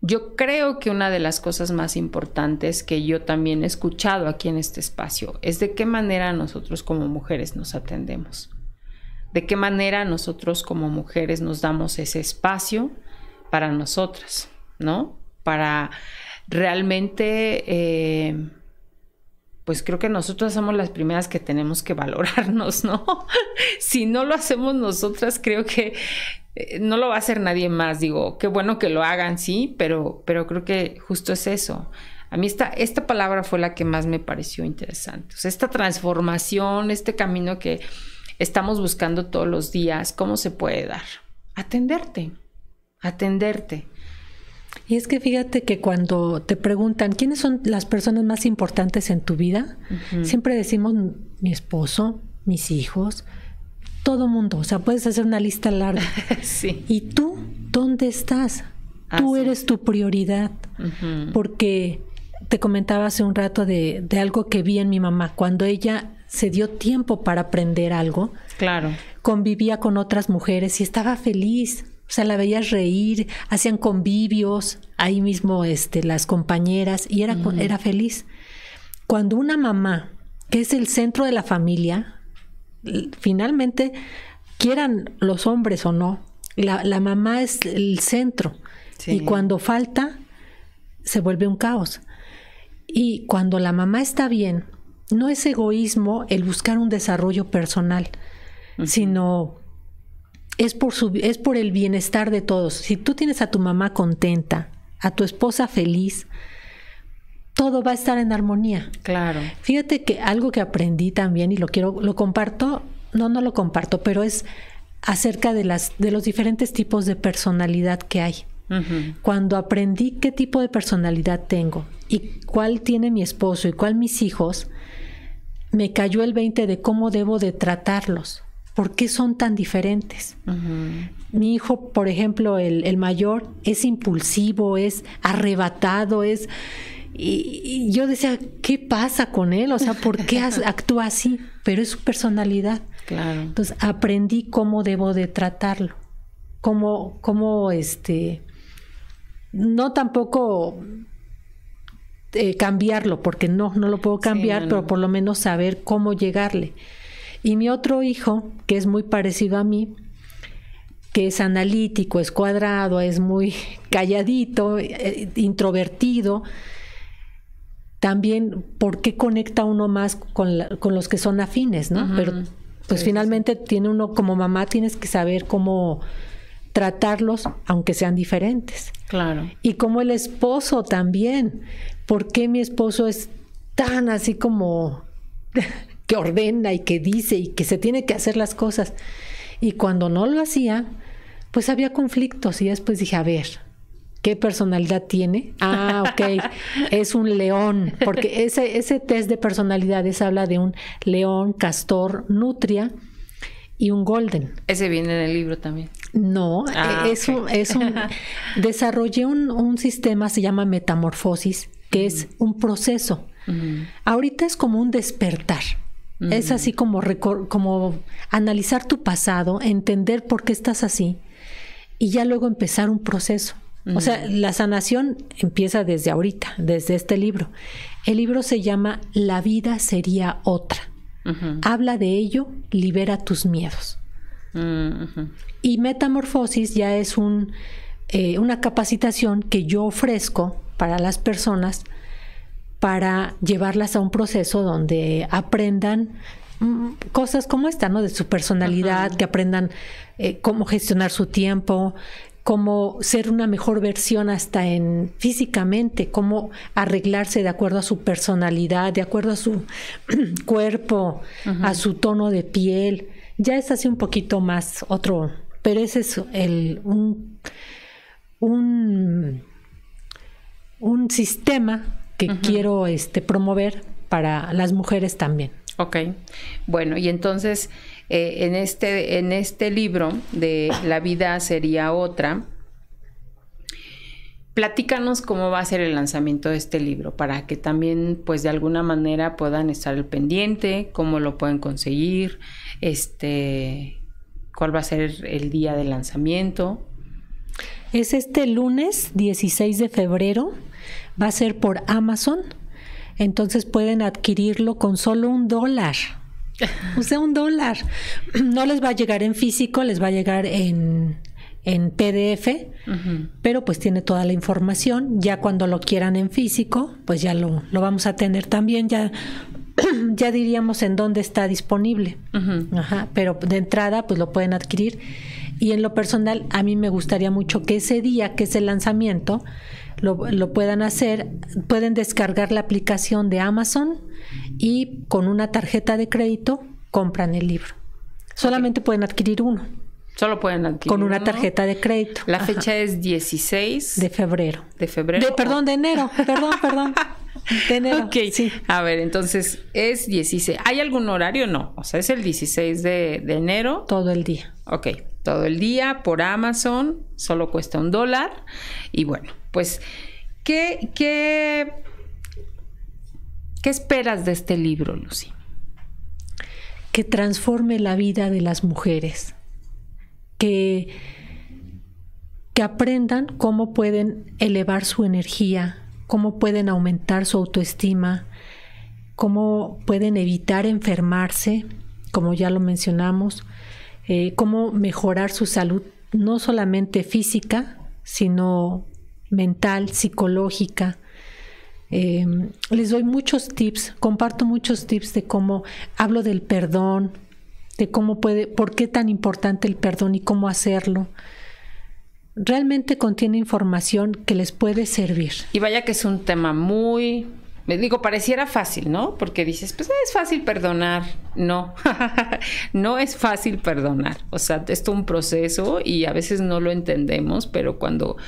yo creo que una de las cosas más importantes que yo también he escuchado aquí en este espacio es de qué manera nosotros como mujeres nos atendemos, de qué manera nosotros como mujeres nos damos ese espacio para nosotras, ¿no? Para realmente, eh, pues creo que nosotras somos las primeras que tenemos que valorarnos, ¿no? (laughs) si no lo hacemos nosotras, creo que eh, no lo va a hacer nadie más, digo, qué bueno que lo hagan, sí, pero, pero creo que justo es eso. A mí esta, esta palabra fue la que más me pareció interesante. O sea, esta transformación, este camino que estamos buscando todos los días, ¿cómo se puede dar? Atenderte, atenderte. Y es que fíjate que cuando te preguntan quiénes son las personas más importantes en tu vida, siempre decimos mi esposo, mis hijos, todo mundo. O sea, puedes hacer una lista larga. (laughs) sí. ¿Y tú dónde estás? Tú eres tu prioridad. Porque te comentaba hace un rato de, de, algo que vi en mi mamá. Cuando ella se dio tiempo para aprender algo, claro. convivía con otras mujeres y estaba feliz. O sea, la veías reír, hacían convivios, ahí mismo este, las compañeras, y era, era feliz. Cuando una mamá, que es el centro de la familia, finalmente, quieran los hombres o no, la, la mamá es el centro. Y cuando falta, se vuelve un caos. Y cuando la mamá está bien, no es egoísmo el buscar un desarrollo personal, sino es por, su, es por el bienestar de todos. Si tú tienes a tu mamá contenta, a tu esposa feliz, todo va a estar en armonía. Claro. Fíjate que algo que aprendí también y lo quiero, lo comparto, no, no lo comparto, pero es acerca de las, de los diferentes tipos de personalidad que hay. Cuando aprendí qué tipo de personalidad tengo y cuál tiene mi esposo y cuál mis hijos, me cayó el 20 de cómo debo de tratarlos. ¿Por qué son tan diferentes? Mi hijo, por ejemplo, el, mayor, es impulsivo, es arrebatado, es... Y, yo decía, ¿qué pasa con él? O sea, ¿por qué (laughs) actúa así? Pero es su personalidad. Claro. Entonces aprendí cómo debo de tratarlo. Cómo, cómo este. No tampoco eh, cambiarlo, porque no, no lo puedo cambiar, pero por lo menos saber cómo llegarle. Y mi otro hijo, que es muy parecido a mí, que es analítico, es cuadrado, es muy (laughs) calladito, eh, introvertido, también, ¿por qué conecta uno más con, con los que son afines, no? Pero pues finalmente tiene uno, como mamá, tienes que saber cómo tratarlos, aunque sean diferentes. Claro. Y como el esposo también, ¿por qué mi esposo es tan así como (laughs) que ordena y que dice y que se tiene que hacer las cosas. Y cuando no lo hacía, pues había conflictos y después dije, a ver, ¿qué personalidad tiene? Ah, ok, (laughs) es un león, porque ese, ese test de personalidades habla de un león, castor, nutria y un golden. Ese viene en el libro también. No, ah, es, un, es un... (laughs) Desarrollé un, un sistema, se llama metamorfosis, que es un proceso. Ahorita es como un despertar. Es así como, como analizar tu pasado, entender por qué estás así y ya luego empezar un proceso. O sea, la sanación empieza desde ahorita, desde este libro. El libro se llama La vida sería otra. Habla de ello, libera tus miedos. Y Metamorfosis ya es un, eh, una capacitación que yo ofrezco para las personas para llevarlas a un proceso donde aprendan mm, cosas como esta, ¿no? De su personalidad, que aprendan eh, cómo gestionar su tiempo, cómo ser una mejor versión hasta en físicamente, cómo arreglarse de acuerdo a su personalidad, de acuerdo a su (clears throat) cuerpo, a su tono de piel. Ya es así un poquito más otro, pero ese es el un, un, un sistema que quiero este, promover para las mujeres también. Ok, bueno, y entonces eh, en, este, en este libro de La vida sería otra, platícanos cómo va a ser el lanzamiento de este libro para que también pues de alguna manera puedan estar al pendiente, cómo lo pueden conseguir, este, cuál va a ser el día de lanzamiento. Es este lunes 16 de febrero va a ser por Amazon. Entonces pueden adquirirlo con solo un dólar. O sea, un dólar. No les va a llegar en físico, les va a llegar en, en PDF, pero pues tiene toda la información. Ya cuando lo quieran en físico, pues ya lo, lo vamos a tener también. Ya, (clears throat) ya diríamos en dónde está disponible. Ajá, pero de entrada, pues lo pueden adquirir. Y en lo personal, a mí me gustaría mucho que ese día, que es el lanzamiento, lo, puedan hacer, pueden descargar la aplicación de Amazon y con una tarjeta de crédito compran el libro. Solamente pueden adquirir uno. Solo pueden adquirir. Con una tarjeta de crédito. La fecha es 16 de febrero. De febrero. De, perdón, de enero. (laughs) Perdón, perdón. De enero. Ok. Sí. A ver, entonces es 16. ¿Hay algún horario? No. O sea, es el 16 de, de enero. Todo el día. Ok todo el día por Amazon, solo cuesta un dólar. Y bueno, pues, ¿qué, qué, qué esperas de este libro, Lucy? Que transforme la vida de las mujeres, que, que aprendan cómo pueden elevar su energía, cómo pueden aumentar su autoestima, cómo pueden evitar enfermarse, como ya lo mencionamos, eh, cómo mejorar su salud, no solamente física, sino mental, psicológica. Em, les doy muchos tips, comparto muchos tips de cómo hablo del perdón, de cómo puede, por qué tan importante el perdón y cómo hacerlo. Realmente contiene información que les puede servir. Y vaya que es un tema muy me digo, pareciera fácil, ¿no? Porque dices, pues es fácil perdonar. No, (laughs) no es fácil perdonar. O sea, es todo un proceso y a veces no lo entendemos, pero cuando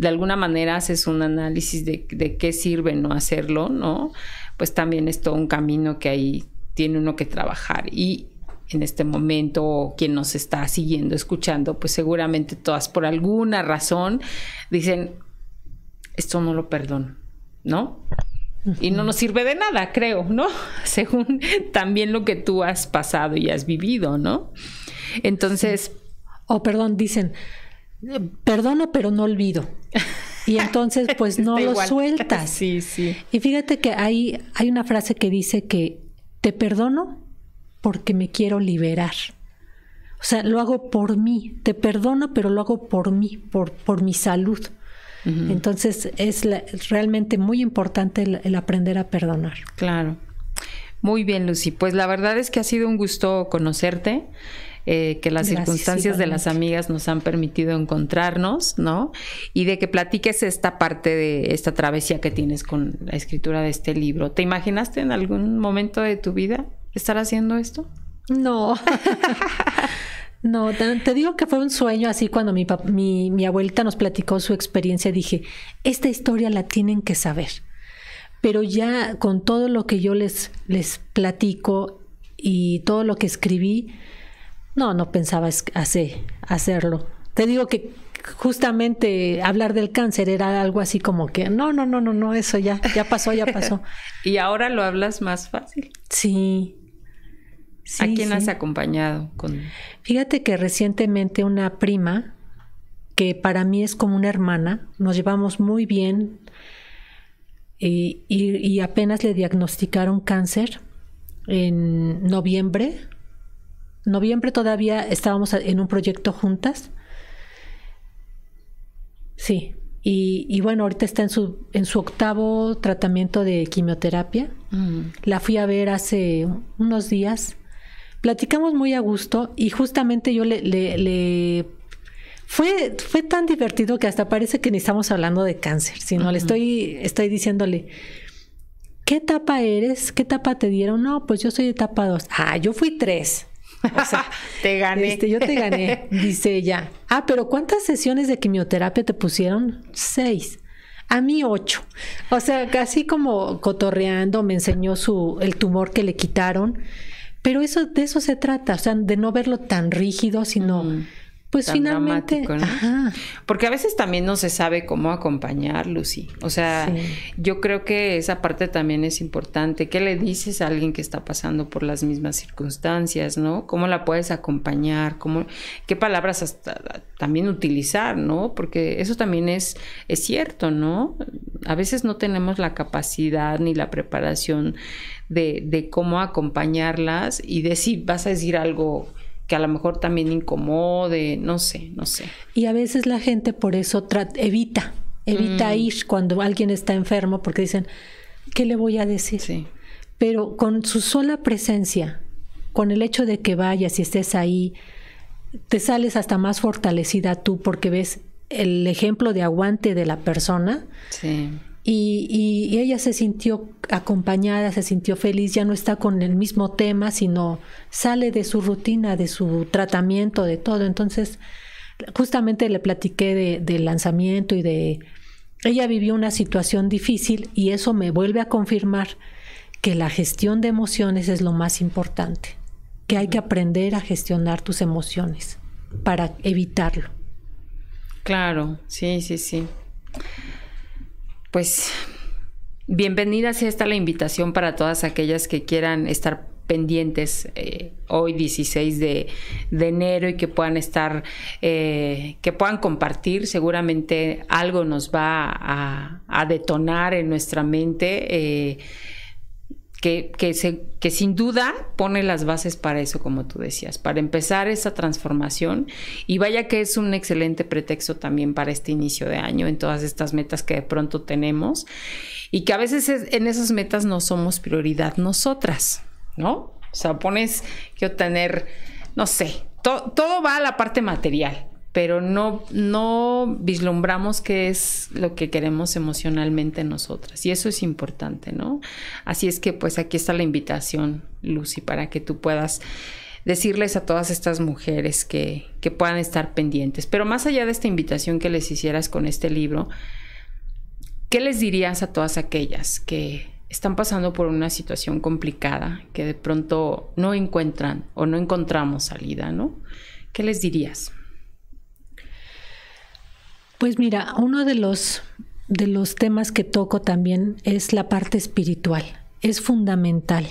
de alguna manera haces un análisis de, de qué sirve no hacerlo, ¿no? Pues también es todo un camino que ahí tiene uno que trabajar. Y en este momento, quien nos está siguiendo, escuchando, pues seguramente todas por alguna razón dicen, esto no lo perdono, ¿no? Y no nos sirve de nada, creo, ¿no? (laughs) Según también lo que tú has pasado y has vivido, ¿no? Entonces... O oh, perdón, dicen, perdono pero no olvido. Y entonces (laughs) pues no lo sueltas. (laughs) Sí, sí. Y fíjate que hay, hay una frase que dice que te perdono porque me quiero liberar. O sea, lo hago por mí. Te perdono, pero lo hago por mí, por, por mi salud. Entonces es realmente muy importante el, aprender a perdonar. Claro. Muy bien, Lucy. Pues la verdad es que ha sido un gusto conocerte. Eh, que las circunstancias de las amigas nos han permitido encontrarnos, ¿no? Y de que platiques esta parte de esta travesía que tienes con la escritura de este libro. ¿Te imaginaste en algún momento de tu vida estar haciendo esto? No. (laughs) No, te, digo que fue un sueño así cuando mi, mi, mi abuelita nos platicó su experiencia, dije, esta historia la tienen que saber. Pero ya con todo lo que yo les, les platico y todo lo que escribí, no, no pensaba hacer, hacerlo. Te digo que justamente hablar del cáncer era algo así como que no, no, no, no, no, eso ya, ya pasó, ya pasó. (laughs) y ahora lo hablas más fácil. Sí, ¿A quién has acompañado? Con... Fíjate que recientemente una prima, que para mí es como una hermana, nos llevamos muy bien y, apenas le diagnosticaron cáncer en noviembre. Noviembre todavía estábamos en un proyecto juntas. Sí, y, bueno, ahorita está en su, en su octavo tratamiento de quimioterapia. Mm. La fui a ver hace unos días Platicamos muy a gusto y justamente yo le, le, fue, fue tan divertido que hasta parece que ni estamos hablando de cáncer, sino le estoy, estoy diciéndole, ¿qué etapa eres? ¿Qué etapa te dieron? No, pues yo soy etapa dos. Ah, yo fui tres. O sea, (laughs) te gané. Este, yo te gané, (laughs) dice ella. Ah, pero ¿cuántas sesiones de quimioterapia te pusieron? Seis. A mí ocho. O sea, casi como cotorreando, me enseñó su, el tumor que le quitaron pero eso, de eso se trata, o sea, de no verlo tan rígido, sino pues finalmente. Porque a veces también no se sabe cómo acompañar, Lucy. O sea, yo creo que esa parte también es importante. ¿Qué le dices a alguien que está pasando por las mismas circunstancias, no? ¿Cómo la puedes acompañar? ¿Cómo, ¿Qué palabras hasta, también utilizar, no? Porque eso también es, es cierto, ¿no? A veces no tenemos la capacidad ni la preparación de, de cómo acompañarlas y de si vas a decir algo que a lo mejor también incomode, no sé, no sé. Y a veces la gente por eso evita, evita mm. ir cuando alguien está enfermo porque dicen, ¿qué le voy a decir? Sí. Pero con su sola presencia, con el hecho de que vayas y estés ahí, te sales hasta más fortalecida tú porque ves el ejemplo de aguante de la persona. Sí. Y, ella se sintió acompañada, se sintió feliz, ya no está con el mismo tema, sino sale de su rutina, de su tratamiento, de todo. Entonces, justamente le platiqué de, del lanzamiento y de... Ella vivió una situación difícil y eso me vuelve a confirmar que la gestión de emociones es lo más importante, que hay que aprender a gestionar tus emociones. para evitarlo. Claro, sí, sí, sí. Pues bienvenida sea esta la invitación para todas aquellas que quieran estar pendientes eh, hoy 16 de, enero y que puedan estar, eh, que puedan compartir. Seguramente algo nos va a, detonar en nuestra mente. Eh, que, que, se, que, sin duda pone las bases para eso, como tú decías, para empezar esa transformación. Y vaya que es un excelente pretexto también para este inicio de año, en todas estas metas que de pronto tenemos y que a veces en esas metas no somos prioridad nosotras. ¿no? O sea, pones que obtener, no sé, todo va a la parte material, pero no, no vislumbramos qué es lo que queremos emocionalmente nosotras. Y eso es importante, ¿no? Así es que pues aquí está la invitación, Lucy, para que tú puedas decirles a todas estas mujeres que, que puedan estar pendientes. Pero más allá de esta invitación que les hicieras con este libro, ¿qué les dirías a todas aquellas que están pasando por una situación complicada que de pronto no encuentran o no encontramos salida, ¿no? ¿Qué les dirías? Pues mira, uno de los de los temas que toco también es la parte espiritual. Es fundamental.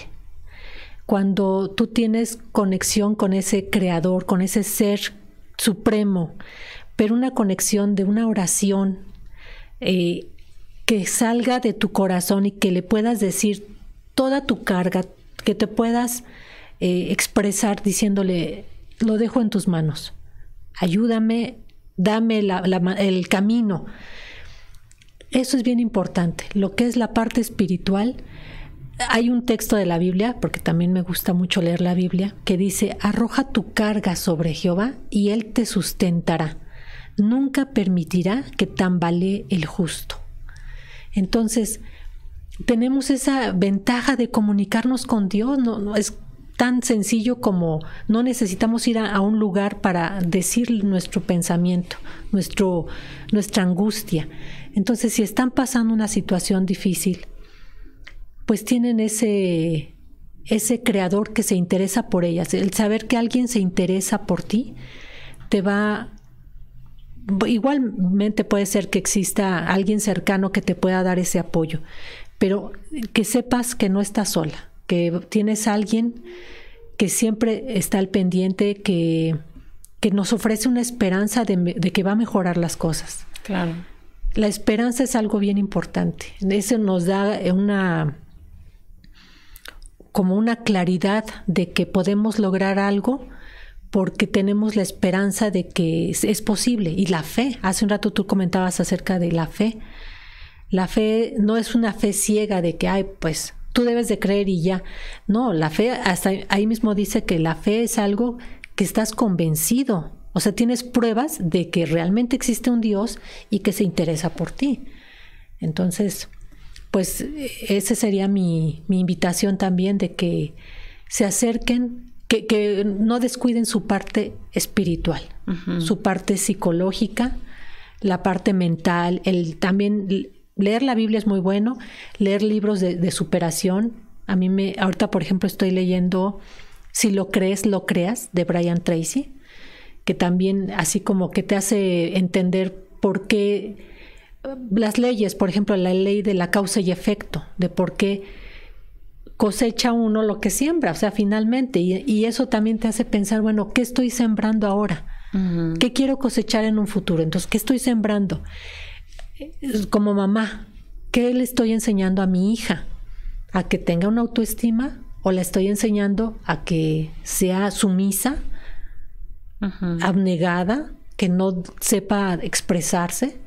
Cuando tú tienes conexión con ese creador, con ese ser supremo, pero una conexión de una oración, eh, que salga de tu corazón y que le puedas decir toda tu carga, que te puedas eh, expresar diciéndole, lo dejo en tus manos, ayúdame, dame el camino. Eso es bien importante. Lo que es la parte espiritual, hay un texto de la Biblia, porque también me gusta mucho leer la Biblia, que dice, arroja tu carga sobre Jehová y Él te sustentará. Nunca permitirá que tambalee el justo. Entonces, tenemos esa ventaja de comunicarnos con Dios, no, es tan sencillo como no necesitamos ir a, un lugar para decir nuestro pensamiento, nuestro, nuestra angustia. Entonces, si están pasando una situación difícil, pues tienen ese, ese creador que se interesa por ellas. El saber que alguien se interesa por ti te va igualmente puede ser que exista alguien cercano que te pueda dar ese apoyo, pero que sepas que no estás sola, que tienes alguien que siempre está al pendiente, que, que nos ofrece una esperanza de, de, que va a mejorar las cosas. Claro. La esperanza es algo bien importante. Eso nos da una como una claridad de que podemos lograr algo porque tenemos la esperanza de que es, posible y la fe. Hace un rato tú comentabas acerca de la fe. La fe no es una fe ciega de que, ay, pues tú debes de creer y ya. No, la fe, hasta ahí mismo dice que la fe es algo que estás convencido. O sea, tienes pruebas de que realmente existe un Dios y que se interesa por ti. Entonces, pues esa sería mi, mi invitación también de que se acerquen que, no descuiden su parte espiritual, su parte psicológica, la parte mental, el también leer la Biblia es muy bueno, leer libros de, superación. A mí me, ahorita por ejemplo estoy leyendo Si lo crees, lo creas, de Brian Tracy, que también así como que te hace entender por qué eh, las leyes, por ejemplo, la ley de la causa y efecto, de por qué cosecha uno lo que siembra, o sea, finalmente, y, eso también te hace pensar, bueno, ¿qué estoy sembrando ahora? ¿Qué quiero cosechar en un futuro? Entonces, ¿qué estoy sembrando? Como mamá, ¿qué le estoy enseñando a mi hija? ¿A que tenga una autoestima? ¿O la estoy enseñando a que sea sumisa, abnegada, que no sepa expresarse?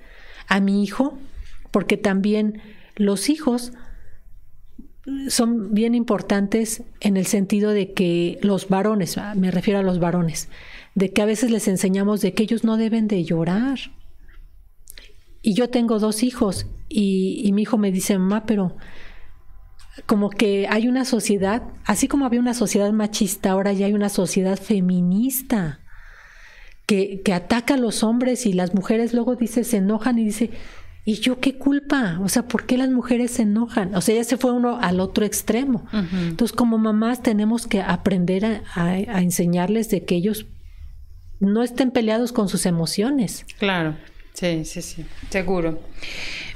A mi hijo, porque también los hijos son bien importantes en el sentido de que los varones, me refiero a los varones, de que a veces les enseñamos de que ellos no deben de llorar. Y yo tengo dos hijos y, mi hijo me dice, mamá, pero como que hay una sociedad, así como había una sociedad machista, ahora ya hay una sociedad feminista que, que ataca a los hombres y las mujeres luego dice, se enojan y dice, ¿Y yo qué culpa? O sea, ¿por qué las mujeres se enojan? O sea, ya se fue uno al otro extremo. Entonces, como mamás tenemos que aprender a, enseñarles de que ellos no estén peleados con sus emociones. Claro, sí, sí, sí, seguro.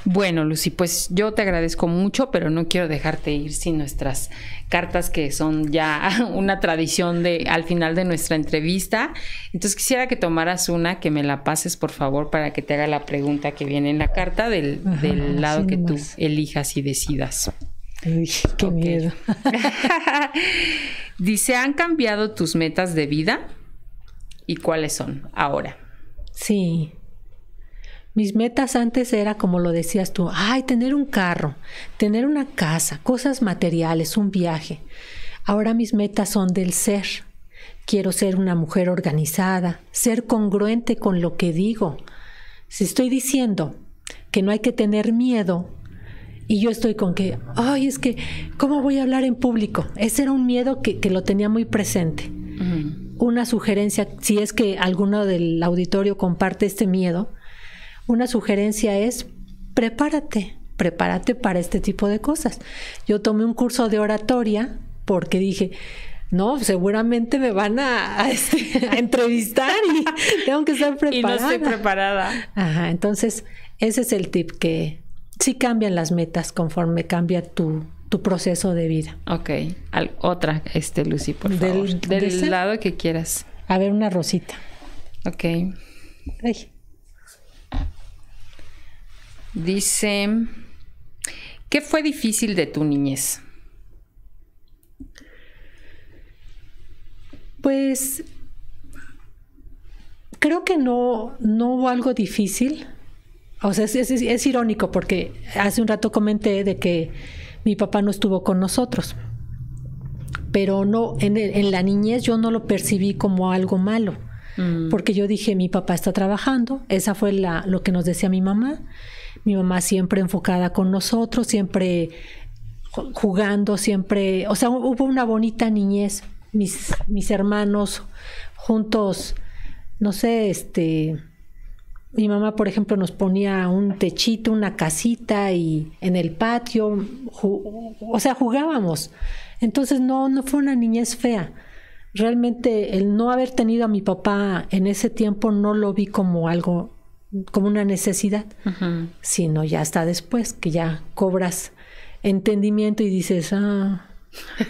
Bueno, Lucy, pues yo te agradezco mucho, pero no quiero dejarte ir sin nuestras cartas que son ya (laughs) una tradición de al final de nuestra entrevista. Entonces quisiera que tomaras una, que me la pases por favor para que te haga la pregunta que viene en la carta del, lado que tú elijas y decidas. Uy, qué miedo. (laughs) Dice, ¿han cambiado tus metas de vida? ¿Y cuáles son ahora? Sí, mis metas antes era, como lo decías tú, ay, tener un carro, tener una casa, cosas materiales, un viaje. Ahora mis metas son del ser. Quiero ser una mujer organizada, ser congruente con lo que digo. Si estoy diciendo que no hay que tener miedo, y yo estoy con que, ay, es que, ¿cómo voy a hablar en público? Ese era un miedo que, lo tenía muy presente. Una sugerencia, si es que alguno del auditorio comparte este miedo, una sugerencia es prepárate, prepárate para este tipo de cosas. Yo tomé un curso de oratoria porque dije, no, seguramente me van a, este, entrevistar y (laughs) tengo que estar preparada. Y no estoy preparada. Ajá, entonces ese es el tip que sí cambian las metas conforme cambia tu, tu proceso de vida. Ok, otra, este Lucy, por favor. Del, lado que quieras. A ver, una rosita. Ok. Ay. Dice, ¿qué fue difícil de tu niñez? Pues creo que no, no hubo algo difícil. O sea, es, irónico porque hace un rato comenté de que mi papá no estuvo con nosotros. Pero no, en, en la niñez yo no lo percibí como algo malo. Mm. Porque yo dije, mi papá está trabajando. Esa fue la, lo que nos decía mi mamá mi mamá siempre enfocada con nosotros, siempre jugando, siempre, o sea, hubo una bonita niñez, mis, mis hermanos juntos, no sé, este, mi mamá, por ejemplo, nos ponía un techito, una casita y en el patio, o sea, jugábamos. Entonces no, no fue una niñez fea. Realmente el no haber tenido a mi papá en ese tiempo no lo vi como algo como una necesidad, sino ya está después, que ya cobras entendimiento y dices, ah,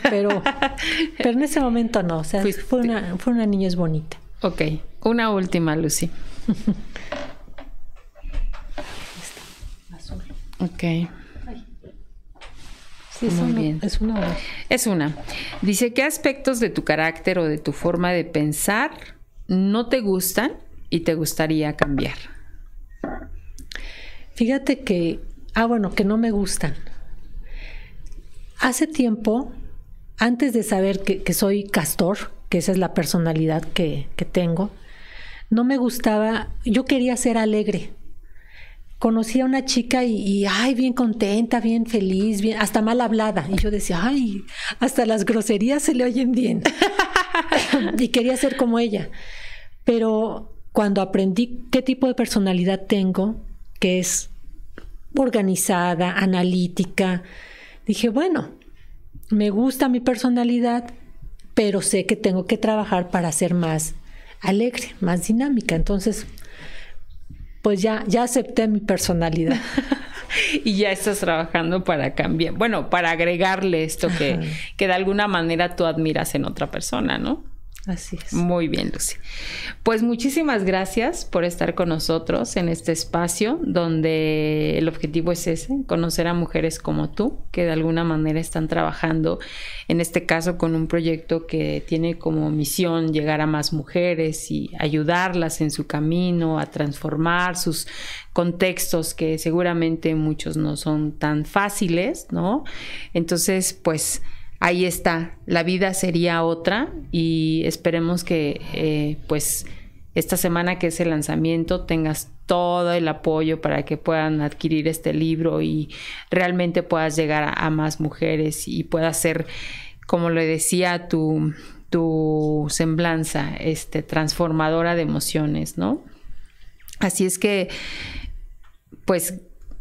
pero, (laughs) pero en ese momento no, o sea, fue una, fue una niñez bonita. Ok, una última, Lucy. (laughs) ok. Sí, Muy bien. es una. Es una. Dice, ¿qué aspectos de tu carácter o de tu forma de pensar no te gustan y te gustaría cambiar? Fíjate que, ah, bueno, que no me gustan. Hace tiempo, antes de saber que, soy castor, que esa es la personalidad que, tengo, no me gustaba, yo quería ser alegre. Conocí a una chica y, y, ay, bien contenta, bien feliz, bien, hasta mal hablada. Y yo decía, ay, hasta las groserías se le oyen bien. (laughs) y quería ser como ella. Pero cuando aprendí qué tipo de personalidad tengo, que es organizada, analítica. Dije, bueno, me gusta mi personalidad, pero sé que tengo que trabajar para ser más alegre, más dinámica. Entonces, pues ya, ya acepté mi personalidad. (laughs) y ya estás trabajando para cambiar, bueno, para agregarle esto que, que de alguna manera tú admiras en otra persona, ¿no? Así es. Muy bien, Lucy. Pues muchísimas gracias por estar con nosotros en este espacio donde el objetivo es ese, conocer a mujeres como tú, que de alguna manera están trabajando, en este caso con un proyecto que tiene como misión llegar a más mujeres y ayudarlas en su camino, a transformar sus contextos que seguramente muchos no son tan fáciles, ¿no? Entonces, pues ahí está, la vida sería otra y esperemos que eh, pues esta semana que es el lanzamiento tengas todo el apoyo para que puedan adquirir este libro y realmente puedas llegar a, más mujeres y puedas ser, como le decía, tu, tu semblanza este, transformadora de emociones, ¿no? Así es que, pues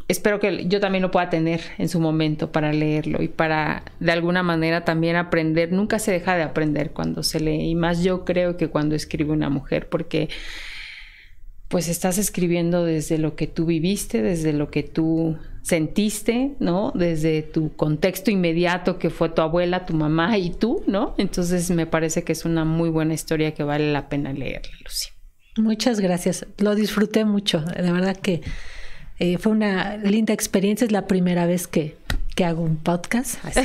espero que yo también lo pueda tener en su momento para leerlo y para de alguna manera también aprender. Nunca se deja de aprender cuando se lee y más yo creo que cuando escribe una mujer porque pues estás escribiendo desde lo que tú viviste, desde lo que tú sentiste, ¿no? Desde tu contexto inmediato que fue tu abuela, tu mamá y tú, ¿no? Entonces me parece que es una muy buena historia que vale la pena leerla, Lucy. Muchas gracias. Lo disfruté mucho. De verdad que eh, fue una linda experiencia. Es la primera vez que, que hago un podcast, así,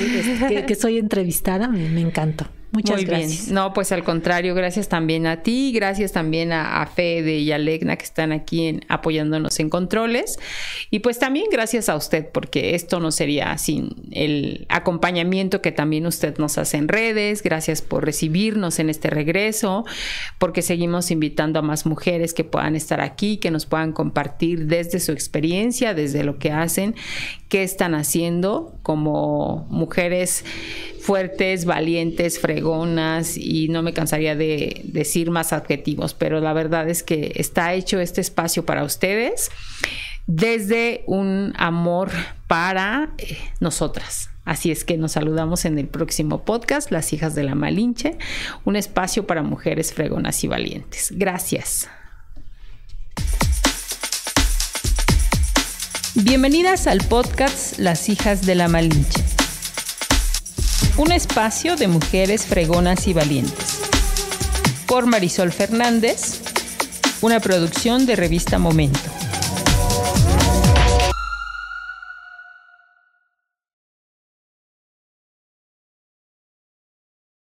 que, soy entrevistada. Me, me encantó. Muchas Muy gracias. Bien. No, pues al contrario, gracias también a ti, gracias también a, Fede y a Legna que están aquí en, apoyándonos en controles. Y pues también gracias a usted, porque esto no sería sin el acompañamiento que también usted nos hace en redes. Gracias por recibirnos en este regreso, porque seguimos invitando a más mujeres que puedan estar aquí, que nos puedan compartir desde su experiencia, desde lo que hacen, qué están haciendo como mujeres fuertes, valientes, fregonas y no me cansaría de decir más adjetivos, pero la verdad es que está hecho este espacio para ustedes desde un amor para eh, nosotras. Así es que nos saludamos en el próximo podcast, Las hijas de la Malinche, un espacio para mujeres fregonas y valientes. Gracias. Bienvenidas al podcast Las hijas de la Malinche un espacio de mujeres fregonas y valientes. Por Marisol Fernández, una producción de revista Momento.